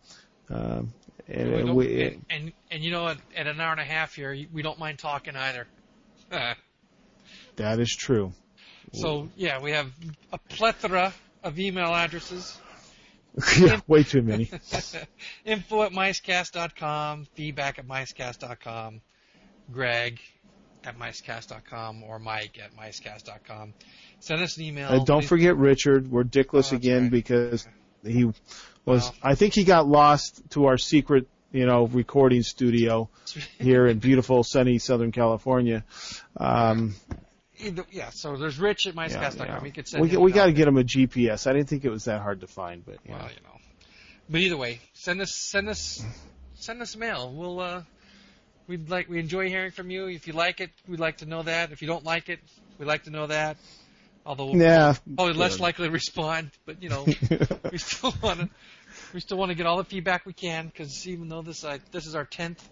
Um, and, We and we, and, and and you know what? At an hour and a half here, we don't mind talking either. that is true. so yeah, we have a plethora of email addresses. Yeah, way too many. Info at micecast.com, feedback at micecast.com, Greg at micecast.com, or Mike at micecast.com. Send us an email. Uh, don't please. forget Richard. We're dickless Oh, again right. because he was. Well. I think he got lost to our secret, you know, recording studio here in beautiful sunny Southern California. Um, Either- yeah, so there's Rich at yeah, micecast.com. yeah. You could send we we got to get him a GPS. I didn't think it was that hard to find, but yeah. Well, you know. But either way, send us send us send us mail. We'll uh we'd like we enjoy hearing from you. If you like it, we'd like to know that. If you don't like it, we'd like to know that. Although we'll Yeah. probably less likely to respond, but you know, we still want to we still want to get all the feedback we can because even though this uh, this is our tenth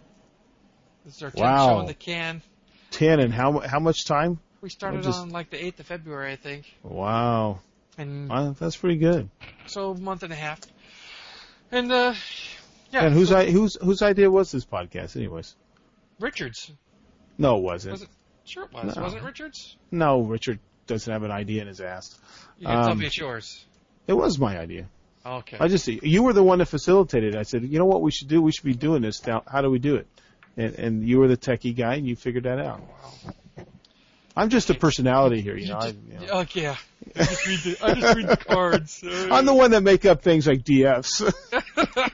this is our tenth Wow. show in the can. Ten and how how much time? We started just- on like the eighth of February, I think, Wow, and Wow, that's pretty good. so a month and a half. And uh, yeah, and whose so I whose whose idea was this podcast, anyways? Richards. No, it wasn't. Was it? Sure, it was. No. Wasn't it Richards? No, Richard doesn't have an idea in his ass. You can tell Um, me it's yours. It was my idea. Okay. I just you were the one that facilitated. I said, you know what we should do? We should be doing this. Now, how do we do it? And, and you were the techie guy, and you figured that out. I'm just a personality here, you know. I, you know. Oh, yeah. I just read the, I just read the cards. I'm the one that make up things like DFs.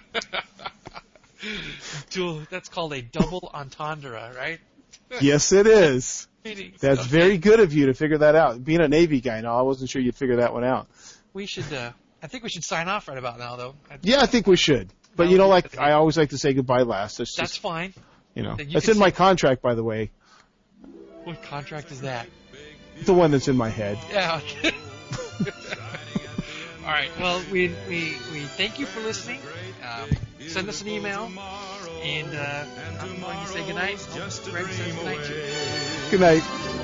Dual- That's called a double entendre, right? yes, it is. That's okay. very good of you to figure that out. Being a Navy guy, no, I wasn't sure you'd figure that one out. We should. Uh, I think we should sign off right about now, though. I- Yeah, I think we should. But you know, like I always like to say goodbye last. That's That's just fine. you know, you that's in my say- contract, by the way. What contract is that? The one that's in my head. Yeah. All right. Well, we we we thank you for listening. Um, send us an email, and uh, I'm going to say goodnight. Just Greg says goodnight away. Good night.